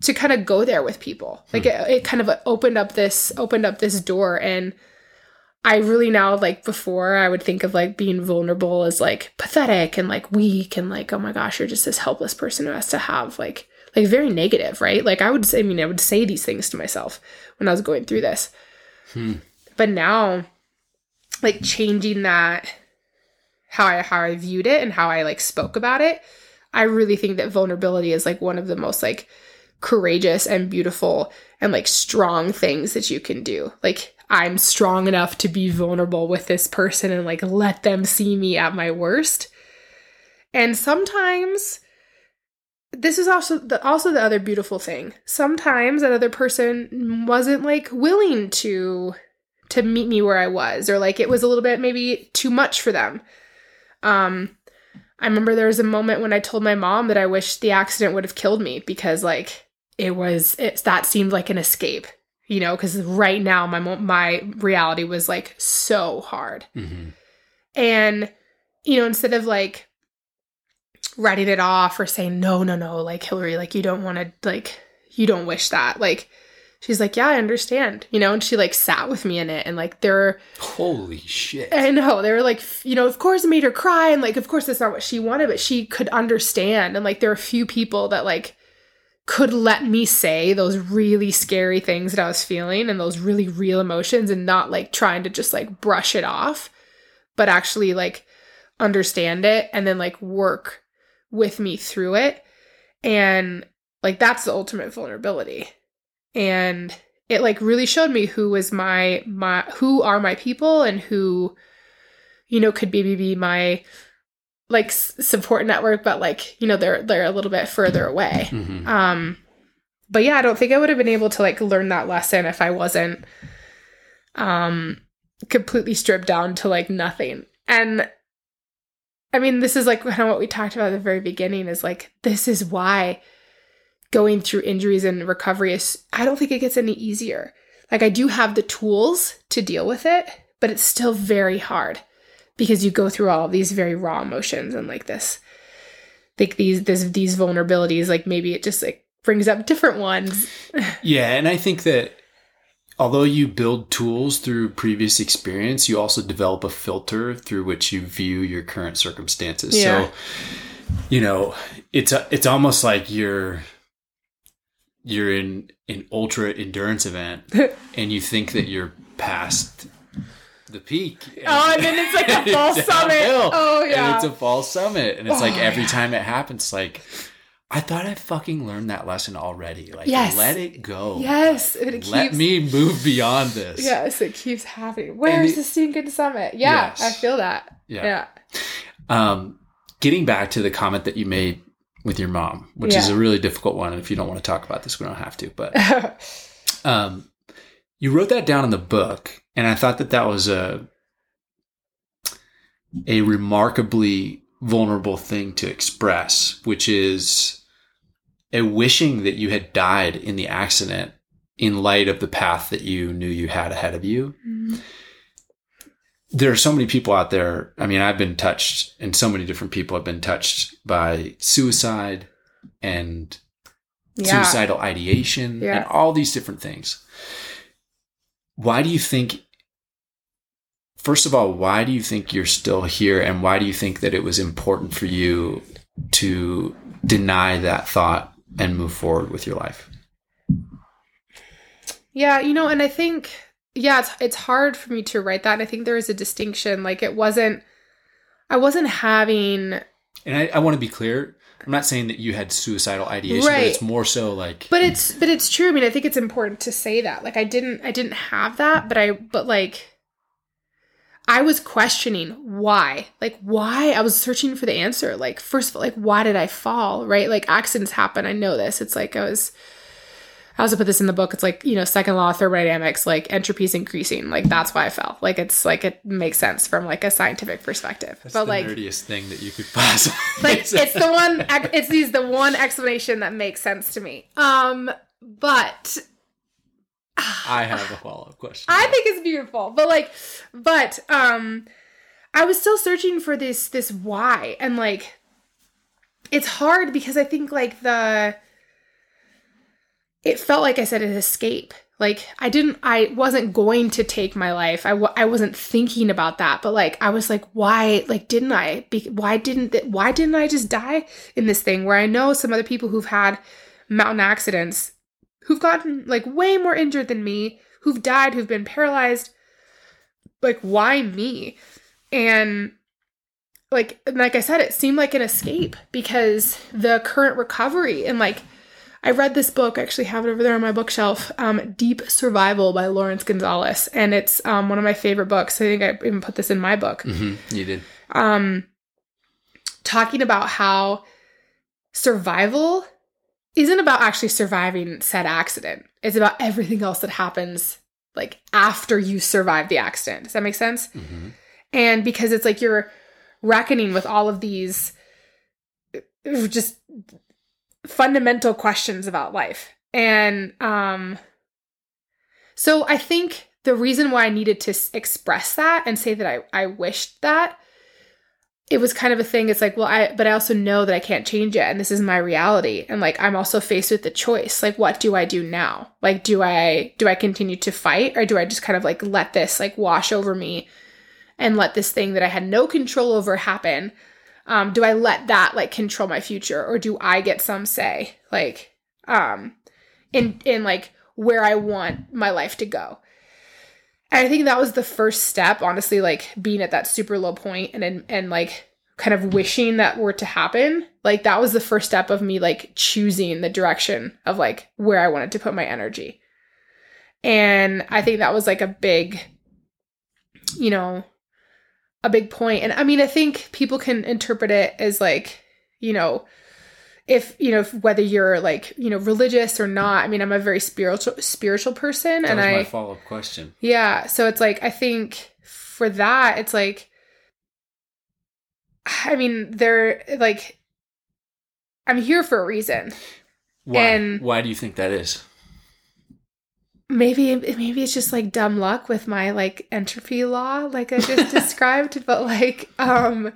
to kind of go there with people. Like hmm. it, it kind of opened up this opened up this door and I really now like before I would think of like being vulnerable as like pathetic and like weak and like oh my gosh you're just this helpless person who has to have like like very negative, right? Like I would say I mean I would say these things to myself when I was going through this. Hmm. But now like changing that how I how I viewed it and how I like spoke about it, I really think that vulnerability is like one of the most like courageous and beautiful and like strong things that you can do. Like I'm strong enough to be vulnerable with this person and like let them see me at my worst. And sometimes this is also the also the other beautiful thing. Sometimes another person wasn't like willing to to meet me where I was or like it was a little bit maybe too much for them. Um, I remember there was a moment when I told my mom that I wish the accident would have killed me because like it was it that seemed like an escape, you know, because right now my my reality was like so hard, mm-hmm. and you know instead of like writing it off or saying no no no like Hillary like you don't want to like you don't wish that. Like, she's like, yeah, I understand, you know, and she like sat with me in it. And like, there, holy shit. I know, they were like, you know, of course it made her cry. And like, of course that's not what she wanted, but she could understand. And like, there are a few people that like could let me say those really scary things that I was feeling and those really real emotions and not like trying to just like brush it off, but actually like understand it and then like work with me through it. And like that's the ultimate vulnerability and it like really showed me who was my my who are my people and who you know could maybe be my like support network but like you know they're they're a little bit further away mm-hmm. um but yeah i don't think i would have been able to like learn that lesson if i wasn't um completely stripped down to like nothing and i mean this is like kind of what we talked about at the very beginning is like this is why going through injuries and recovery is I don't think it gets any easier. Like I do have the tools to deal with it, but it's still very hard because you go through all these very raw emotions and like this like these this these vulnerabilities like maybe it just like brings up different ones. yeah, and I think that although you build tools through previous experience, you also develop a filter through which you view your current circumstances. Yeah. So, you know, it's a, it's almost like you're you're in an ultra endurance event and you think that you're past the peak. And, oh, and then it's like a false summit. Oh yeah. And it's a false summit. And it's oh, like every yeah. time it happens, like I thought I fucking learned that lesson already. Like yes. let it go. Yes. It keeps, let me move beyond this. Yes, it keeps happening. Where's it, the stinking summit? Yeah, yes. I feel that. Yeah. yeah. Um getting back to the comment that you made with your mom, which yeah. is a really difficult one. And if you don't want to talk about this, we don't have to. But um, you wrote that down in the book, and I thought that that was a a remarkably vulnerable thing to express, which is a wishing that you had died in the accident in light of the path that you knew you had ahead of you. Mm-hmm there are so many people out there. I mean, I've been touched, and so many different people have been touched by suicide and yeah. suicidal ideation yeah. and all these different things. Why do you think, first of all, why do you think you're still here? And why do you think that it was important for you to deny that thought and move forward with your life? Yeah, you know, and I think yeah, it's it's hard for me to write that. And I think there is a distinction. Like it wasn't I wasn't having And I, I want to be clear. I'm not saying that you had suicidal ideation, right. but it's more so like But it's but it's true. I mean, I think it's important to say that. Like I didn't I didn't have that, but I but like I was questioning why. Like why? I was searching for the answer. Like first of all, like why did I fall? Right? Like accidents happen. I know this. It's like I was I also put this in the book. It's like, you know, second law of thermodynamics, like entropy is increasing. Like that's why I fell. Like it's like it makes sense from like a scientific perspective. That's but the like nerdiest thing that you could possibly like it's the one it's these the one explanation that makes sense to me. Um but I have a follow-up question. I think it's beautiful. But like but um I was still searching for this this why and like it's hard because I think like the it felt like I said an escape. Like I didn't, I wasn't going to take my life. I w- I wasn't thinking about that, but like I was like, why? Like, didn't I? Be- why didn't th- Why didn't I just die in this thing? Where I know some other people who've had mountain accidents, who've gotten like way more injured than me, who've died, who've been paralyzed. Like, why me? And like, like I said, it seemed like an escape because the current recovery and like I read this book, I actually have it over there on my bookshelf, um, Deep Survival by Laurence Gonzales. And it's um, one of my favorite books. I think I even put this in my book. Mm-hmm. You did. Um, talking about how survival isn't about actually surviving said accident. It's about everything else that happens like after you survive the accident. Does that make sense? Mm-hmm. And because it's like you're reckoning with all of these just fundamental questions about life. And um so I think the reason why I needed to express that and say that I I wished that it was kind of a thing. It's like, well, I, but I also know that I can't change it. And this is my reality. And like, I'm also faced with the choice. Like, what do I do now? Like, do I, do I continue to fight or do I just kind of like let this like wash over me and let this thing that I had no control over happen? Um, do I let that like control my future or do I get some say like, um, in, in like where I want my life to go? And I think that was the first step, honestly, like being at that super low point and and, and like kind of wishing that were to happen. Like that was the first step of me like choosing the direction of like where I wanted to put my energy. And I think that was like a big, you know, a big point. And I mean, I think people can interpret it as like, you know, if you know if, whether you're like you know religious or not i mean i'm a very spiritual spiritual person that and was i my follow-up question. Yeah. So it's like i think for that it's like i mean they're like i'm here for a reason. Why? And- why do you think that is maybe maybe it's just like dumb luck with my like entropy law like i just described but like um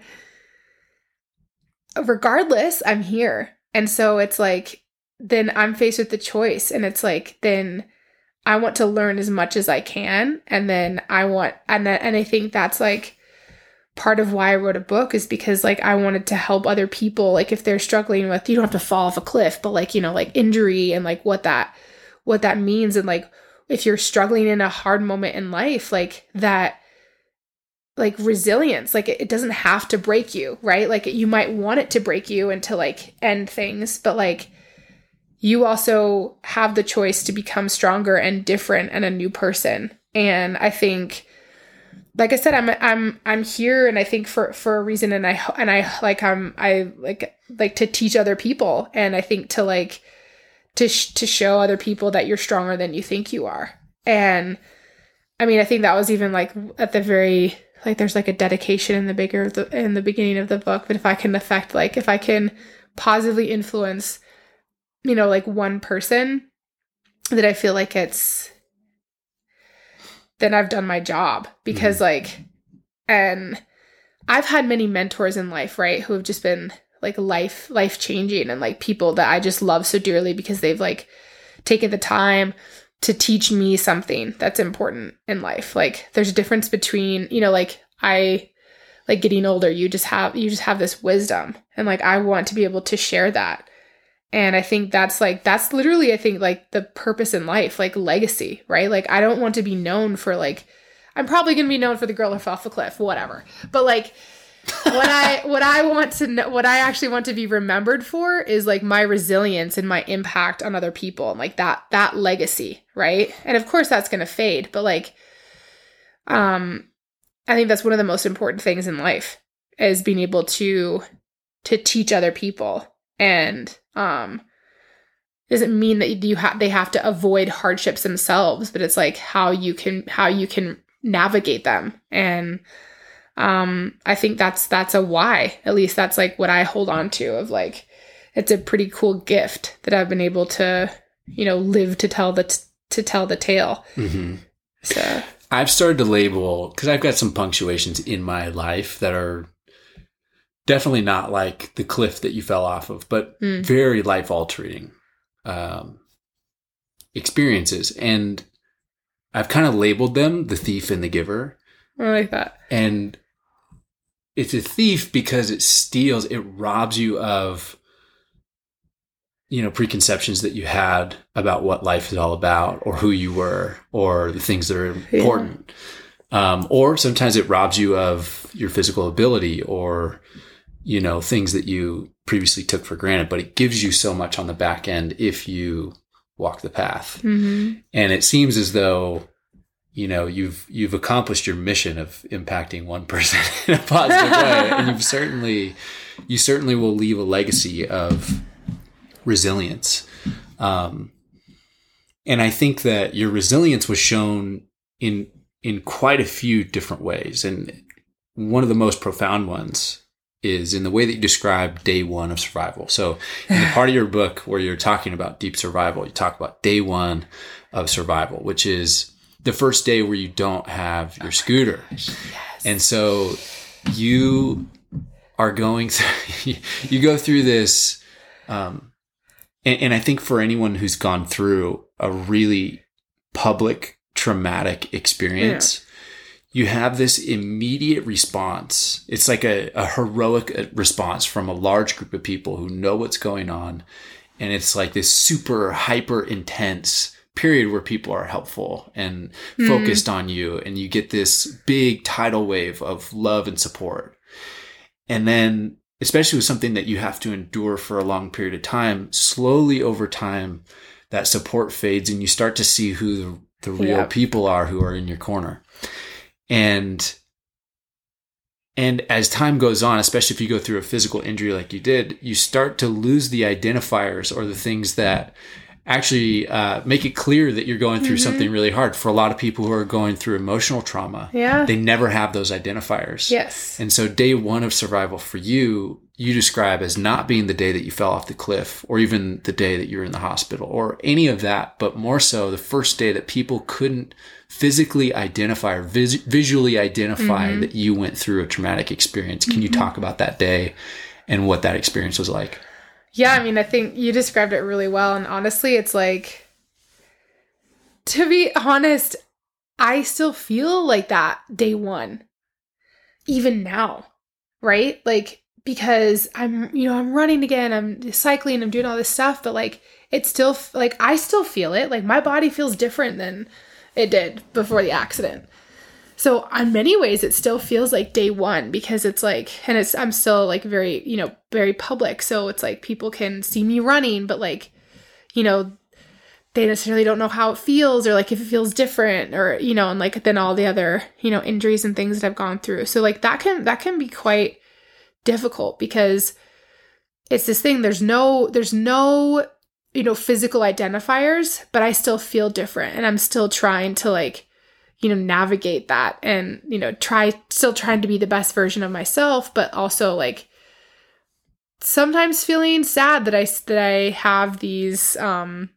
regardless i'm here. And so it's like then i'm faced with the choice and it's like then i want to learn as much as i can and then i want and I- and i think that's like part of why i wrote a book is because like i wanted to help other people. Like if they're struggling with you don't have to fall off a cliff but like you know like injury and like what that what that means and like if you're struggling in a hard moment in life like that like resilience like it, doesn't have to break you right? Like you might want it to break you and to like end things but like you also have the choice to become stronger and different and a new person. And i think like i said i'm i'm i'm here and i think for for a reason and i and i like i'm i like like to teach other people and i think to like to sh- to show other people that you're stronger than you think you are. And i mean i think that was even like at the very like there's like a dedication in the bigger the, in the beginning of the book but if i can affect like if i can positively influence you know like one person that i feel like it's then i've done my job. Because mm-hmm. like and i've had many mentors in life right who have just been like life life changing and like people that i just love so dearly because they've like taken the time to teach me something that's important in life. Like there's a difference between you know like i like getting older you just have you just have this wisdom and like i want to be able to share that. And i think that's like that's literally i think like the purpose in life like legacy right? Like i don't want to be known for like i'm probably going to be known for the girl who fell off the cliff whatever. But like what I what I want to know what I actually want to be remembered for is like my resilience and my impact on other people and like that that legacy, right? And of course that's going to fade, but like um I think that's one of the most important things in life is being able to to teach other people and um doesn't mean that you have they have to avoid hardships themselves, but it's like how you can how you can navigate them and um i think that's that's a why at least that's like what i hold on to of like it's a pretty cool gift that i've been able to you know live to tell the t- to tell the tale mm-hmm. so I've started to label because I've got some punctuations in my life that are definitely not like the cliff that you fell off of, but Mm. very life altering um, experiences. And I've kind of labeled them the thief and the giver. i like that And it's a thief because it steals, it robs you of you know preconceptions that you had about what life is all about or who you were or the things that are important. Um, or sometimes it robs you of your physical ability or you know things that you previously took for granted but it gives you so much on the back end if you walk the path. Hmm and it seems as though you know you've you've accomplished your mission of impacting one person in a positive way. And you've certainly you certainly will leave a legacy of resilience. Um, and i think that your resilience was shown in in quite a few different ways. And one of the most profound ones is in the way that you describe day one of survival. So in the part of your book where you're talking about deep survival you talk about day one of survival which is the first day where you don't have your scooter and so you are going through, you go through this, um, and, and I think for anyone who's gone through a really public traumatic experience, yeah. you have this immediate response. It's like a, a heroic uh, response from a large group of people who know what's going on. And it's like this super hyper intense period where people are helpful and mm. focused on you. And you get this big tidal wave of love and support. And then, especially with something that you have to endure for a long period of time, slowly over time, that support fades and you start to see who the, the real yeah. people are who are in your corner. And and as time goes on, especially if you go through a physical injury like you did, you start to lose the identifiers or the things that actually uh, make it clear that you're going through mm-hmm. something really hard. For a lot of people who are going through emotional trauma, yeah. they never have those identifiers. Yes. And so day one of survival for you, you describe as not being the day that you fell off the cliff or even the day that you're in the hospital or any of that, but more so the first day that people couldn't physically identify or vis- visually identify mm-hmm. that you went through a traumatic experience. Can mm-hmm. you talk about that day and what that experience was like? Yeah, I mean, I think you described it really well. And honestly, it's like, to be honest, I still feel like that day one, even now, right? Like, because I'm, you know, I'm running again, I'm cycling, I'm doing all this stuff, but like, it's still, like, I still feel it. Like, my body feels different than it did before the accident. So on many ways it still feels like day 1 because it's like and it's I'm still like very, you know, very public. So it's like people can see me running but like you know, they necessarily don't know how it feels or like if it feels different or you know, and like then all the other, you know, injuries and things that I've gone through. So like that can that can be quite difficult because it's this thing there's no there's no you know physical identifiers but i still feel different and i'm still trying to like you know navigate that and you know try still trying to be the best version of myself but also like sometimes feeling sad that i that i have these um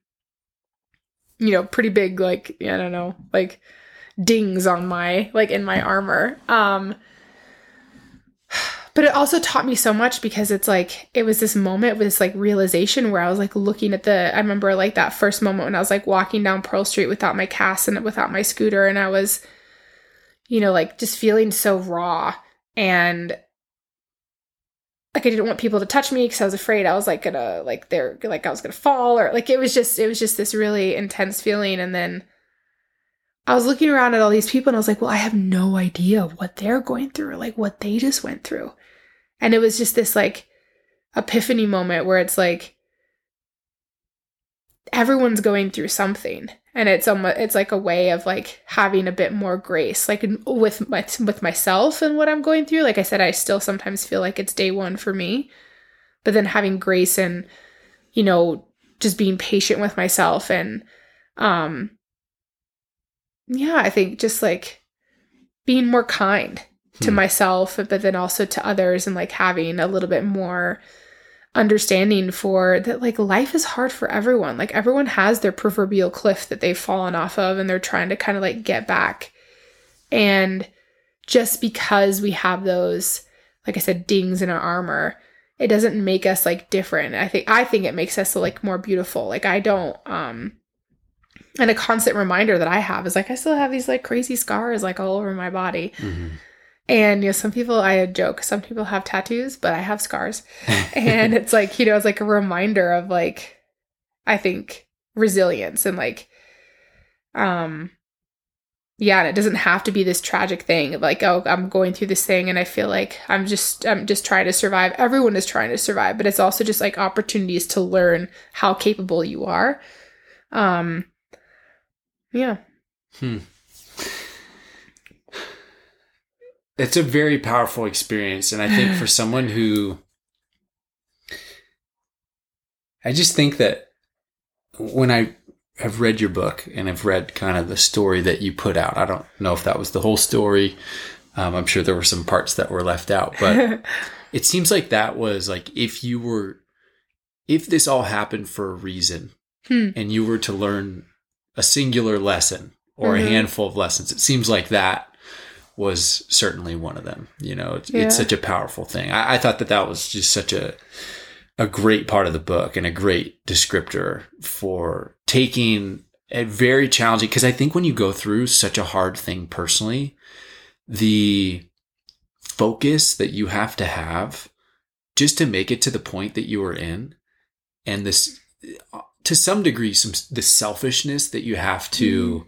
you know pretty big like i don't know like dings on my like in my armor. Um but it also taught me so much because it's like it was this moment with this like realization where I was like looking at the I remember like that first moment when I was like walking down Pearl Street without my cast and without my scooter and I was you know like just feeling so raw. And like I didn't want people to touch me because I was afraid I was like gonna like they're like I was gonna fall or like it was just it was just this really intense feeling. And then I was looking around at all these people and I was like, well, I have no idea what they're going through, like what they just went through. And it was just this like epiphany moment where it's like everyone's going through something. And it's almost it's like a way of like having a bit more grace like with my with myself and what I'm going through. Like I said I still sometimes feel like it's day 1 for me. But then having grace and you know just being patient with myself and um yeah I think just like being more kind to hmm. myself, but then also to others, and like having a little bit more understanding for that like life is hard for everyone. Like everyone has their proverbial cliff that they've fallen off of and they're trying to kind of like get back. And just because we have those, like I said, dings in our armor, it doesn't make us like different. I think I think it makes us like more beautiful. Like I don't um and a constant reminder that I have is like I still have these like crazy scars like all over my body. Mm-hmm. And you know, some people I joke, some people have tattoos, but I have scars. and it's like, you know, it's like a reminder of like I think resilience and like um yeah, and it doesn't have to be this tragic thing like, oh, I'm going through this thing and I feel like I'm just I'm just trying to survive. Everyone is trying to survive, but it's also just like opportunities to learn how capable you are. Um yeah. Hmm it's a very powerful experience and i think for someone who i just think that when i have read your book and have read kind of the story that you put out i don't know if that was the whole story um, i'm sure there were some parts that were left out but it seems like that was like if you were if this all happened for a reason hmm. and you were to learn a singular lesson or mm-hmm. a handful of lessons it seems like that was certainly one of them. You know, it's, yeah. it's such a powerful thing. I, I, thought that that was just such a a great part of the book and a great descriptor for taking a very challenging. Because I think when you go through such a hard thing personally, the focus that you have to have just to make it to the point that you are in, and this to some degree some the selfishness that you have to mm.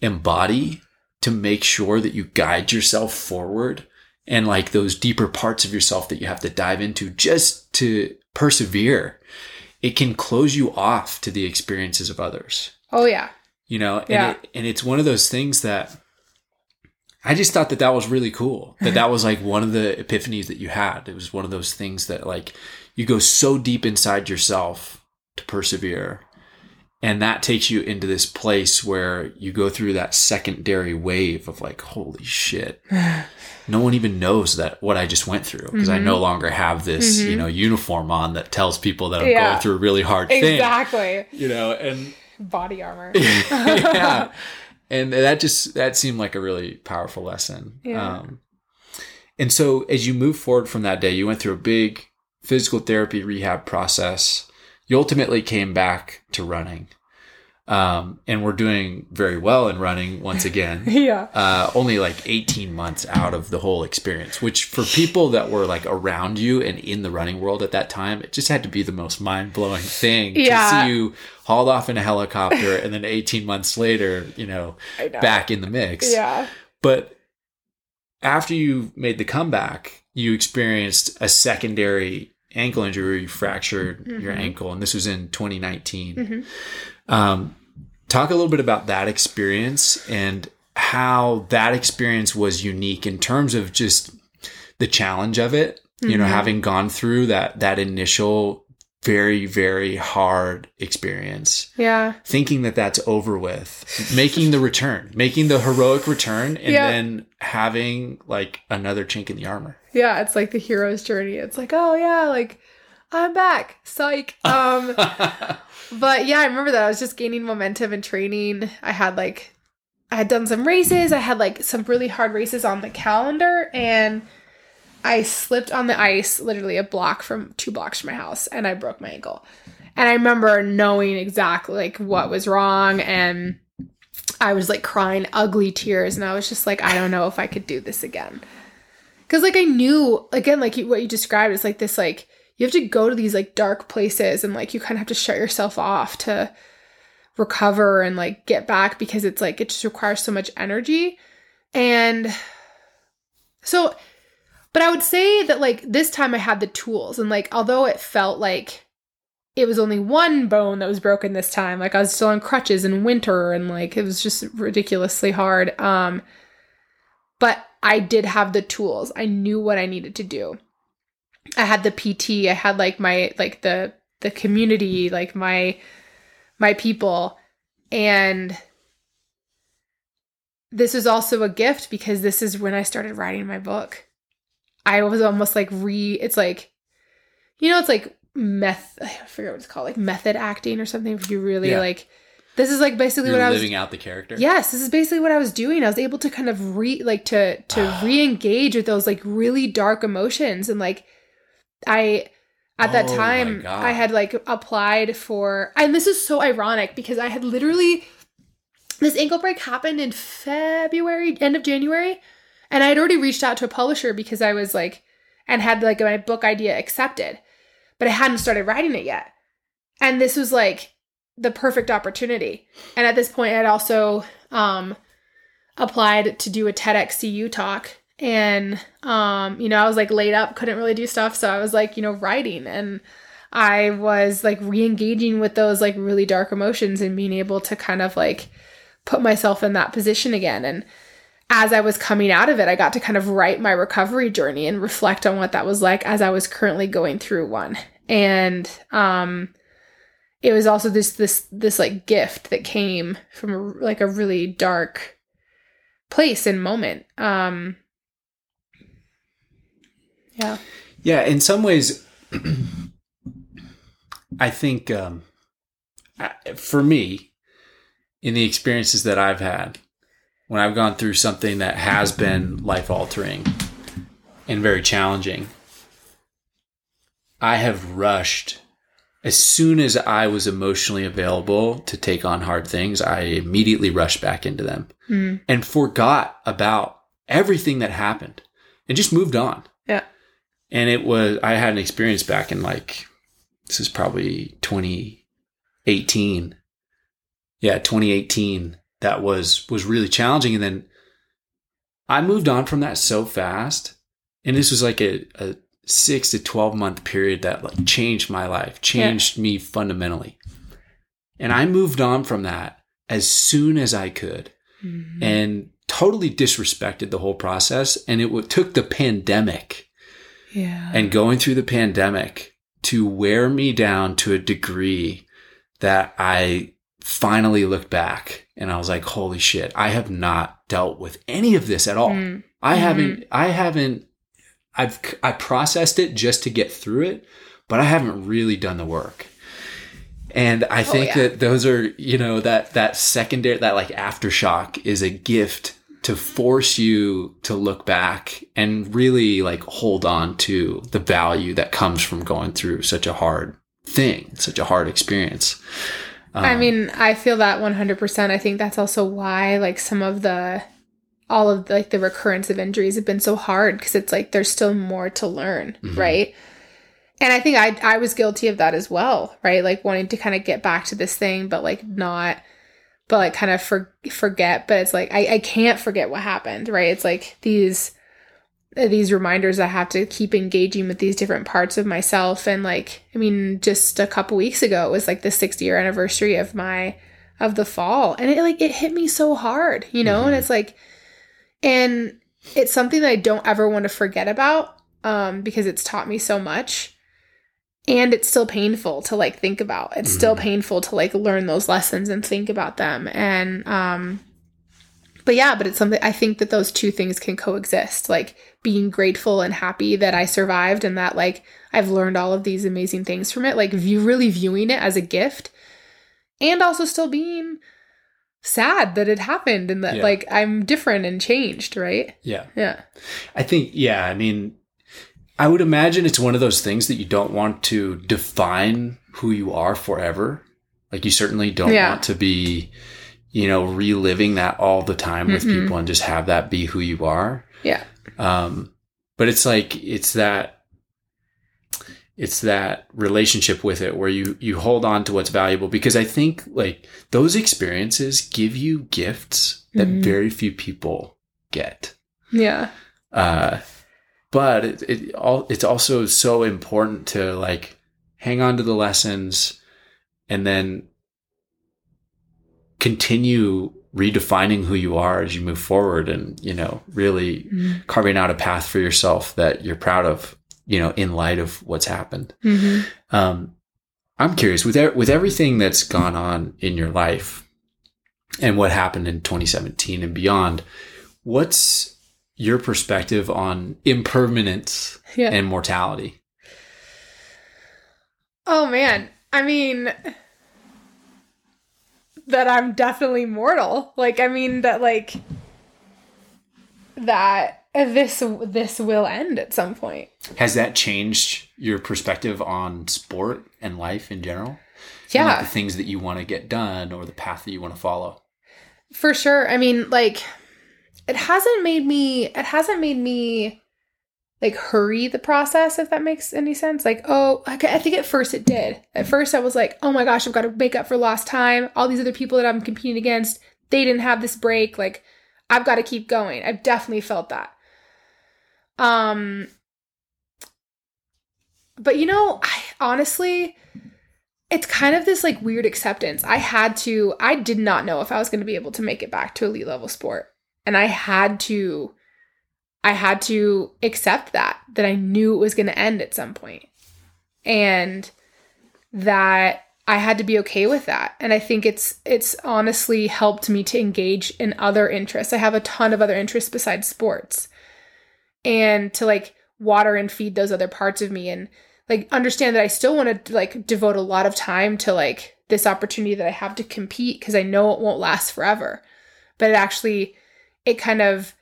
embody to make sure that you guide yourself forward and like those deeper parts of yourself that you have to dive into just to persevere it can close you off to the experiences of others oh yeah you know and, yeah. it, and it's one of those things that i just thought that that was really cool that that was like one of the epiphanies that you had it was one of those things that like you go so deep inside yourself to persevere and that takes you into this place where you go through that secondary wave of like holy shit no one even knows that what i just went through because mm-hmm. i no longer have this mm-hmm. you know uniform on that tells people that i'm yeah. going through a really hard thing exactly you know and body armor yeah and that just that seemed like a really powerful lesson yeah. Um, and so as you move forward from that day you went through a big physical therapy rehab process you ultimately came back to running. Um, and we're doing very well in running once again. yeah. Uh, only like 18 months out of the whole experience, which for people that were like around you and in the running world at that time, it just had to be the most mind blowing thing yeah. to see you hauled off in a helicopter and then 18 months later, you know, know, back in the mix. Yeah. But after you made the comeback, you experienced a secondary ankle injury, where you fractured mm-hmm. your ankle, and this was in 2019. Mm-hmm. Um, talk a little bit about that experience and how that experience was unique in terms of just the challenge of it. You know, mm-hmm. having gone through that that initial very very hard experience. Yeah. Thinking that that's over with making the return making the heroic return and yeah. then having like another chink in the armor. Yeah it's like the hero's journey. It's like oh yeah like i'm back. Psych. Um but yeah i remember that. I was just gaining momentum and training. I had like i had done some races. I had like some really hard races on the calendar and I slipped on the ice literally a block from two blocks from my house and I broke my ankle. And I remember knowing exactly like what was wrong and I was like crying ugly tears and I was just like I don't know if I could do this again. Cuz like I knew again like what you described is like this like you have to go to these like dark places and like you kind of have to shut yourself off to recover and like get back because it's like it just requires so much energy. And so but I would say that like this time I had the tools and like although it felt like it was only one bone that was broken this time, like I was still on crutches in winter and like it was just ridiculously hard. Um but I did have the tools. I knew what I needed to do. I had the PT, I had like my like the the community, like my my people and this was also a gift because this is when I started writing my book. I was almost like re it's like you know it's like meth I forget what it's called like method acting or something if you really yeah. like this is like basically You're what I was living out the character. Yes, this is basically what I was doing. I was able to kind of re like to to re-engage with those like really dark emotions and like I at that oh time I had like applied for and this is so ironic because I had literally this ankle break happened in February, end of January. And I had already reached out to a publisher because I was like, and had like my book idea accepted, but I hadn't started writing it yet. And this was like the perfect opportunity. And at this point, I'd also um, applied to do a TEDx CU talk. And, um, you know, I was like laid up, couldn't really do stuff. So I was like, you know, writing. And I was like re engaging with those like really dark emotions and being able to kind of like put myself in that position again. And, as I was coming out of it, I got to kind of write my recovery journey and reflect on what that was like as I was currently going through one. And um it was also this this this like gift that came from a, like a really dark place and moment. Um yeah. Yeah, in some ways I think um for me in the experiences that I've had when I've gone through something that has been life altering and very challenging, I have rushed as soon as I was emotionally available to take on hard things, I immediately rushed back into them mm. and forgot about everything that happened and just moved on. Yeah. And it was, I had an experience back in like, this is probably 2018. Yeah, 2018. That was, was really challenging. And then I moved on from that so fast. And this was like a, a six to 12 month period that like changed my life, changed yeah. me fundamentally. And I moved on from that as soon as I could mm-hmm. and totally disrespected the whole process. And it w- took the pandemic yeah. and going through the pandemic to wear me down to a degree that I finally looked back and I was like, holy shit, I have not dealt with any of this at all. Mm-hmm. I haven't, I haven't I've I processed it just to get through it, but I haven't really done the work. And I oh, think oh, yeah. that those are, you know, that that secondary that like aftershock is a gift to force you to look back and really like hold on to the value that comes from going through such a hard thing, such a hard experience. Um, I mean, I feel that 100%. I think that's also why like some of the all of the, like the recurrence of injuries have been so hard because it's like there's still more to learn, mm-hmm. right? And I think I I was guilty of that as well, right? Like wanting to kind of get back to this thing, but like not, but like kind of for, forget. But it's like I I can't forget what happened, right? It's like these these reminders I have to keep engaging with these different parts of myself. And like, I mean, just a couple weeks ago, it was like the 60 year anniversary of my of the fall, and it like it hit me so hard, you know. Mm-hmm. And it's like and it's something that I don't ever want to forget about um, because it's taught me so much. And it's still painful to like think about. It's mm-hmm. still painful to like learn those lessons and think about them. And um but yeah, but it's something I think that those two things can coexist. Like being grateful and happy that I survived and that like I've learned all of these amazing things from it, like view really viewing it as a gift and also still being sad that it happened and that yeah. like I'm different and changed, right? Yeah. Yeah. I think yeah, I mean I would imagine it's one of those things that you don't want to define who you are forever. Like you certainly don't yeah. want to be you know reliving that all the time with mm people and just have that be who you are. Yeah. Um but it's like it's that it's that relationship with it where you you hold on to what's valuable because i think like those experiences give you gifts that mm-hmm. very few people get yeah uh but it, it all it's also so important to like hang on to the lessons and then continue redefining who you are as you move forward and you know really mm-hmm. carving out a path for yourself that you're proud of you know, in light of what's happened. Mm-hmm. Um, I'm curious with with everything that's gone on in your life and what happened in 2017 and beyond. What's your perspective on impermanence yeah. and mortality? Oh man, I mean that I'm definitely mortal. Like I mean that like that this this will end at some point. Has that changed your perspective on sport and life in general? Yeah, like the things that you want to get done or the path that you want to follow. For sure. I mean, like it hasn't made me it hasn't made me like hurry the process if that makes any sense. Like oh i think at first it did. At first i was like oh my gosh i've got to make up for lost time. All these other people that i'm competing against they didn't have this break. Like i've got to keep going. I've definitely felt that. Um but you know, I honestly it's kind of this like weird acceptance. I had to I did not know if I was going to be able to make it back to elite level sport. And I had to I had to accept that that I knew it was going to end at some point. And that I had to be okay with that. And I think it's it's honestly helped me to engage in other interests. I have a ton of other interests besides sports and to like water and feed those other parts of me and like understand that I still want to like devote a lot of time to like this opportunity that I have to compete because I know it won't last forever. But it actually it kind of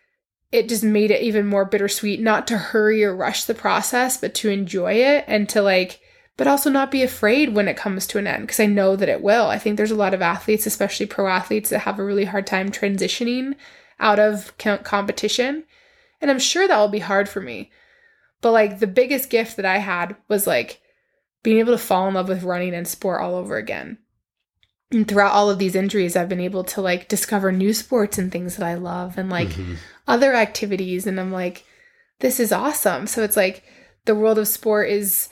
it just made it even more bittersweet not to hurry or rush the process but to enjoy it and to like but also not be afraid when it comes to an end because I know that it will. I think there's a lot of athletes, especially pro athletes, that have a really hard time transitioning out of competition. And I'm sure that will be hard for me. But like the biggest gift that I had was like being able to fall in love with running and sport all over again. And throughout all of these injuries, I've been able to like discover new sports and things that I love and like mm-hmm. other activities. And I'm like, this is awesome. So it's like the world of sport is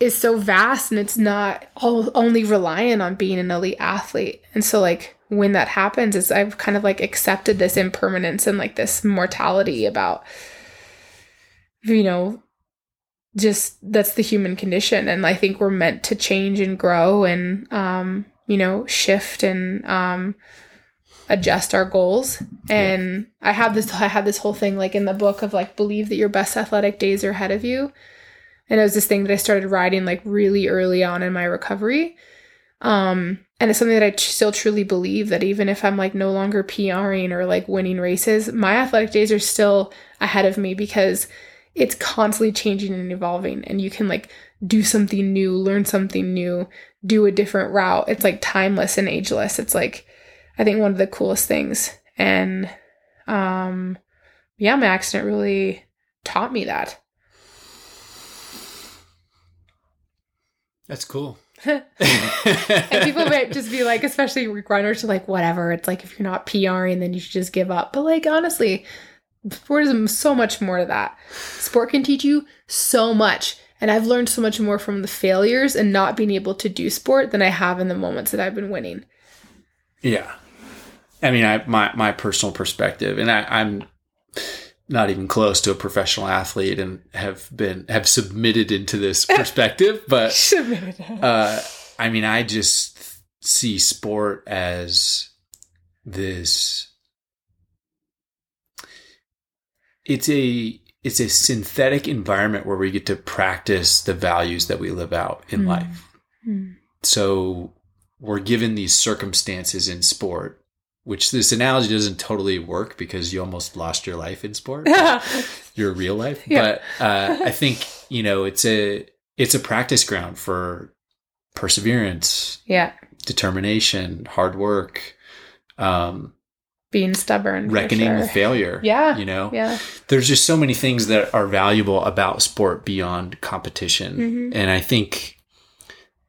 is so vast and it's not all, only reliant on being an elite athlete. And so like when that happens is I've kind of like accepted this impermanence and like this mortality about you know just that's the human condition and I think we're meant to change and grow and um you know shift and um adjust our goals and yeah. I have this I have this whole thing like in the book of like believe that your best athletic days are ahead of you and it was this thing that I started riding like really early on in my recovery. Um, and it's something that I still truly believe that even if I'm like no longer PRing or like winning races, my athletic days are still ahead of me because it's constantly changing and evolving. And you can like do something new, learn something new, do a different route. It's like timeless and ageless. It's like, I think one of the coolest things. And um, yeah, my accident really taught me that. That's cool. and people might just be like, especially runners, are like, whatever. It's like if you're not PRing, then you should just give up. But like honestly, sport is so much more to that. Sport can teach you so much. And I've learned so much more from the failures and not being able to do sport than I have in the moments that I've been winning. Yeah. I mean, I my my personal perspective, and I, I'm not even close to a professional athlete and have been have submitted into this perspective but uh, i mean i just see sport as this it's a it's a synthetic environment where we get to practice the values that we live out in mm. life mm. so we're given these circumstances in sport which this analogy doesn't totally work because you almost lost your life in sport, your real life. Yeah. But uh, I think you know it's a it's a practice ground for perseverance, yeah, determination, hard work, um, being stubborn, reckoning sure. with failure. Yeah, you know, yeah. There's just so many things that are valuable about sport beyond competition, mm-hmm. and I think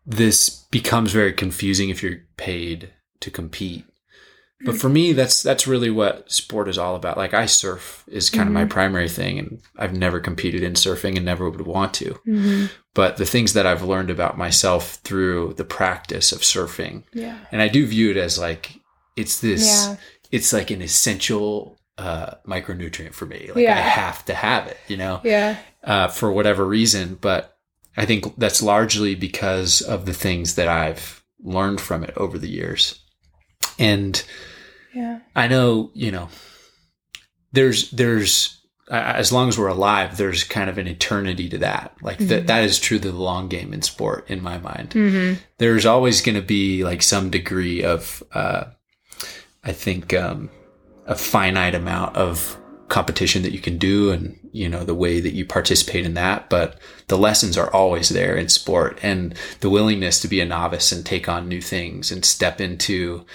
this becomes very confusing if you're paid to compete but for me that's that's really what sport is all about like i surf is kind mm-hmm. of my mm-hmm. primary thing and i've never competed in surfing and never would want to mm-hmm. but the things that i've learned about myself through the practice of surfing yeah and i do view it as like it's this yeah. It's like an essential uh, micronutrient for me like yeah. i have to have it you know yeah uh, for whatever reason but i think that's largely because of the things that i've learned from it over the years and yeah. I know, you know, there's, there's, as long as we're alive, there's kind of an eternity to that. Like mm-hmm. that, that is true to the long game in sport, in my mind. Mm-hmm. There's always going to be like some degree of, uh, I think, um, a finite amount of competition that you can do and, you know, the way that you participate in that. But the lessons are always there in sport and the willingness to be a novice and take on new things and step into,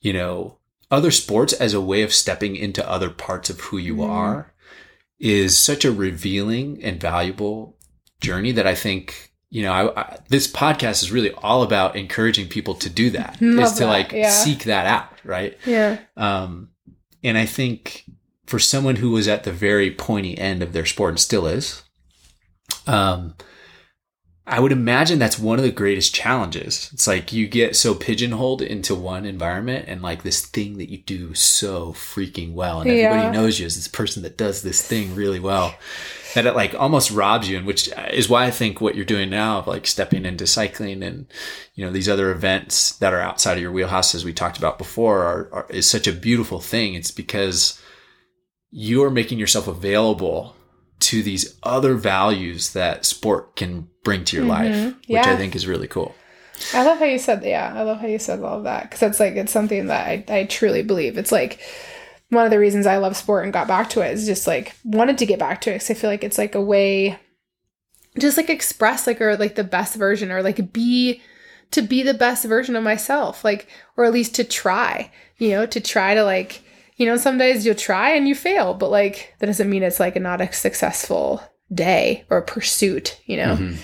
you know, other sports as a way of stepping into other parts of who you mm. are is such a revealing and valuable journey that I think you know I, I, this podcast is really all about encouraging people to do that Love is to that. like yeah. seek that out right yeah um and I think for someone who was at the very pointy end of their sport and still is um I would imagine that's one of the greatest challenges. It's like you get so pigeonholed into one environment and like this thing that you do so freaking well. And everybody knows you as this person that does this thing really well that it like almost robs you. And which is why I think what you're doing now of like stepping into cycling and, you know, these other events that are outside of your wheelhouse, as we talked about before, are, are is such a beautiful thing. It's because you're making yourself available to these other values that sport can bring to your mm-hmm. life, which. I think is really cool. I love how you said, yeah, I love how you said all of that because it's like, it's something that I, I truly believe. It's like one of the reasons I love sport and got back to it is just like wanted to get back to it because I feel like it's like a way just like express like or like the best version or like be to be the best version of myself like or at least to try you know to try to like you know some days you'll try and you fail but like that doesn't mean it's like not a successful day or pursuit you know Mhm.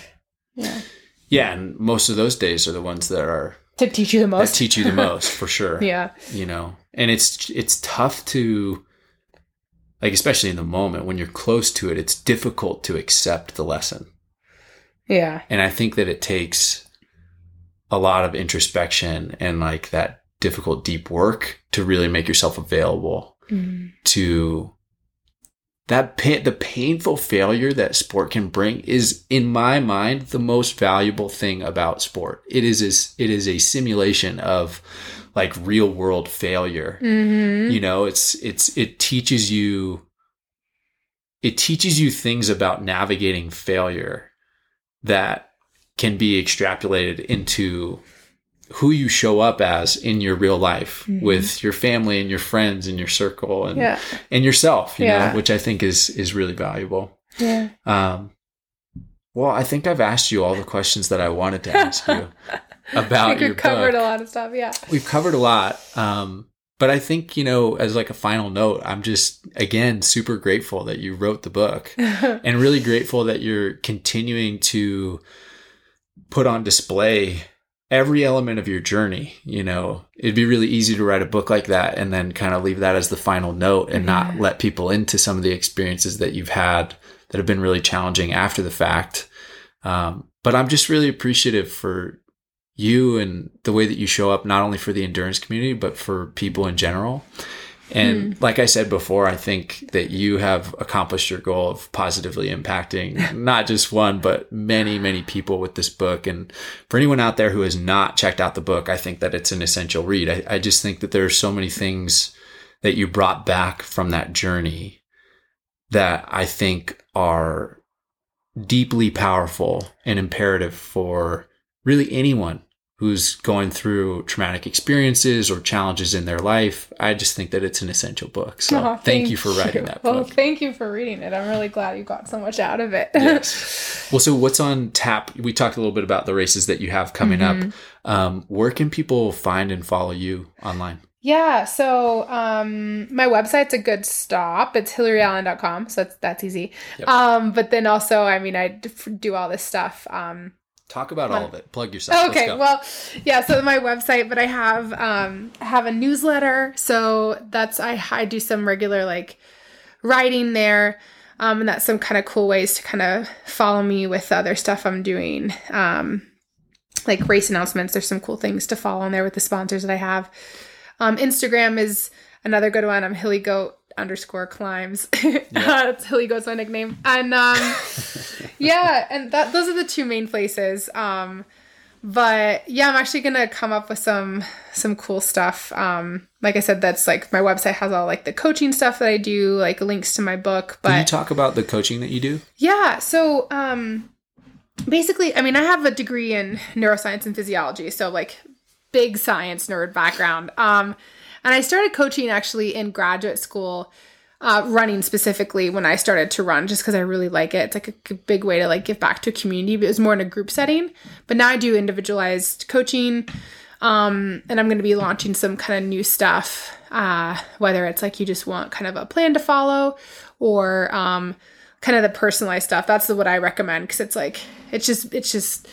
yeah Yeah, and most of those days are the ones that are to teach you the that most teach you the most for sure. yeah You know, and it's it's tough to like especially in the moment when you're close to it, it's difficult to accept the lesson. yeah And I think that it takes a lot of introspection and like that difficult deep work to really make yourself available Mhm. to that pain, the painful failure that sport can bring is in my mind the most valuable thing about sport. It is is it is a simulation of like real world failure. Mhm. You know, it's it's it teaches you it teaches you things about navigating failure that can be extrapolated into who you show up as in your real life Mhm. with your family and your friends and your circle and yeah and yourself, you Yeah. know, which I think is is really valuable. yeah Um, well, I think I've asked you all the questions that I wanted to ask you I about think your covered book. a lot of stuff yeah We've covered a lot, um, but I think you know, as like a final note, I'm just again super grateful that you wrote the book, and really grateful that you're continuing to put on display every element of your journey. You know, it'd be really easy to write a book like that and then kind of leave that as the final note and not let people into some of the experiences that you've had that have been really challenging after the fact. Um, but I'm just really appreciative for you and the way that you show up, not only for the endurance community, but for people in general. And hmm. like I said before, I think that you have accomplished your goal of positively impacting not just one, but many, many people with this book. And for anyone out there who has not checked out the book, I think that it's an essential read. I, I just think that there are so many things that you brought back from that journey that I think are deeply powerful and imperative for really anyone who's going through traumatic experiences or challenges in their life. I just think that it's an essential book. So Aw, thank, you for writing you. that Well, book. thank you for reading it. I'm really glad you got so much out of it. yes. Well, so what's on tap? We talked a little bit about the races that you have coming Mm-hmm. up. Um, where can people find and follow you online? Yeah, so um my website's a good stop. It's hillaryallen.com, so that's that's easy. Yep. Um but then also, I mean, I do all this stuff um Talk about all of it. Plug yourself. Okay, well, yeah. So my website, but I have um I have a newsletter. So that's I I do some regular like writing there, um, and that's some kind of cool ways to kind of follow me with the other stuff I'm doing. Um, like race announcements. There's some cool things to follow on there with the sponsors that I have. Um, Instagram is another good one. I'm Hilly Goat underscore climbs. That's Hilly Goat's my nickname. And um, yeah, and that those are the two main places. Um, but yeah, I'm actually gonna come up with some some cool stuff. Um, like I said, that's like my website has all like the coaching stuff that I do, like links to my book. Can you talk about the coaching that you do? yeah, so um, basically, I mean, I have a degree in neuroscience and physiology, so like big science nerd background. Um, and I started coaching actually in graduate school, uh, running specifically when I started to run, just because I really like it. It's like a big way to like give back to a community, but it was more in a group setting. But now I do individualized coaching. Um, and I'm going to be launching some kind of new stuff, uh, whether it's like you just want kind of a plan to follow or um, kind of the personalized stuff. That's what I recommend because it's like, it's just, it's just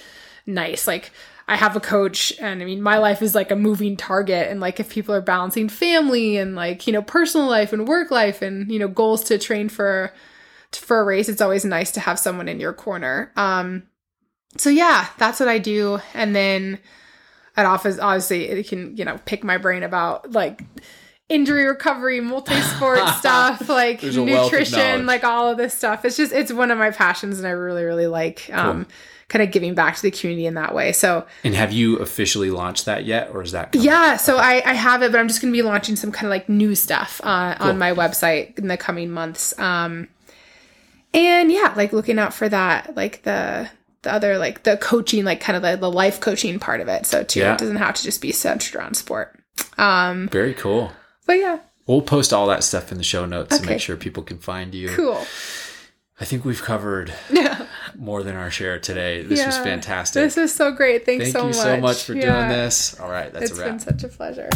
nice. Like, I have a coach, and I mean, my life is like a moving target. And like, if people are balancing family and like, you know, personal life and work life and, you know, goals to train for, for a race, it's always nice to have someone in your corner. Um, so yeah, that's what I do. And then at office, obviously, it can, you know, pick my brain about like injury recovery, multi-sport stuff, like There's a wealth of knowledge. nutrition, like all of this stuff. It's just, it's one of my passions and I really, really like, um, kind of giving back to the community in that way. So And have you officially launched that yet, or is that coming? yeah, so I, I have it, but I'm just going to be launching some kind of like new stuff uh, Cool. on my website in the coming months. Um, and yeah, like looking out for that, like the the other like the coaching, like kind of the, the life coaching part of it. So too, Yeah. it doesn't have to just be centered around sport. Um, Very cool. but yeah, We'll post all that stuff in the show notes okay. to make sure people can find you. Cool. I think we've covered yeah. more than our share today. This yeah, was fantastic. This is so great. Thanks Thank so much. Thank you so much for yeah. doing this. All right, that's it's a wrap. It's been such a pleasure.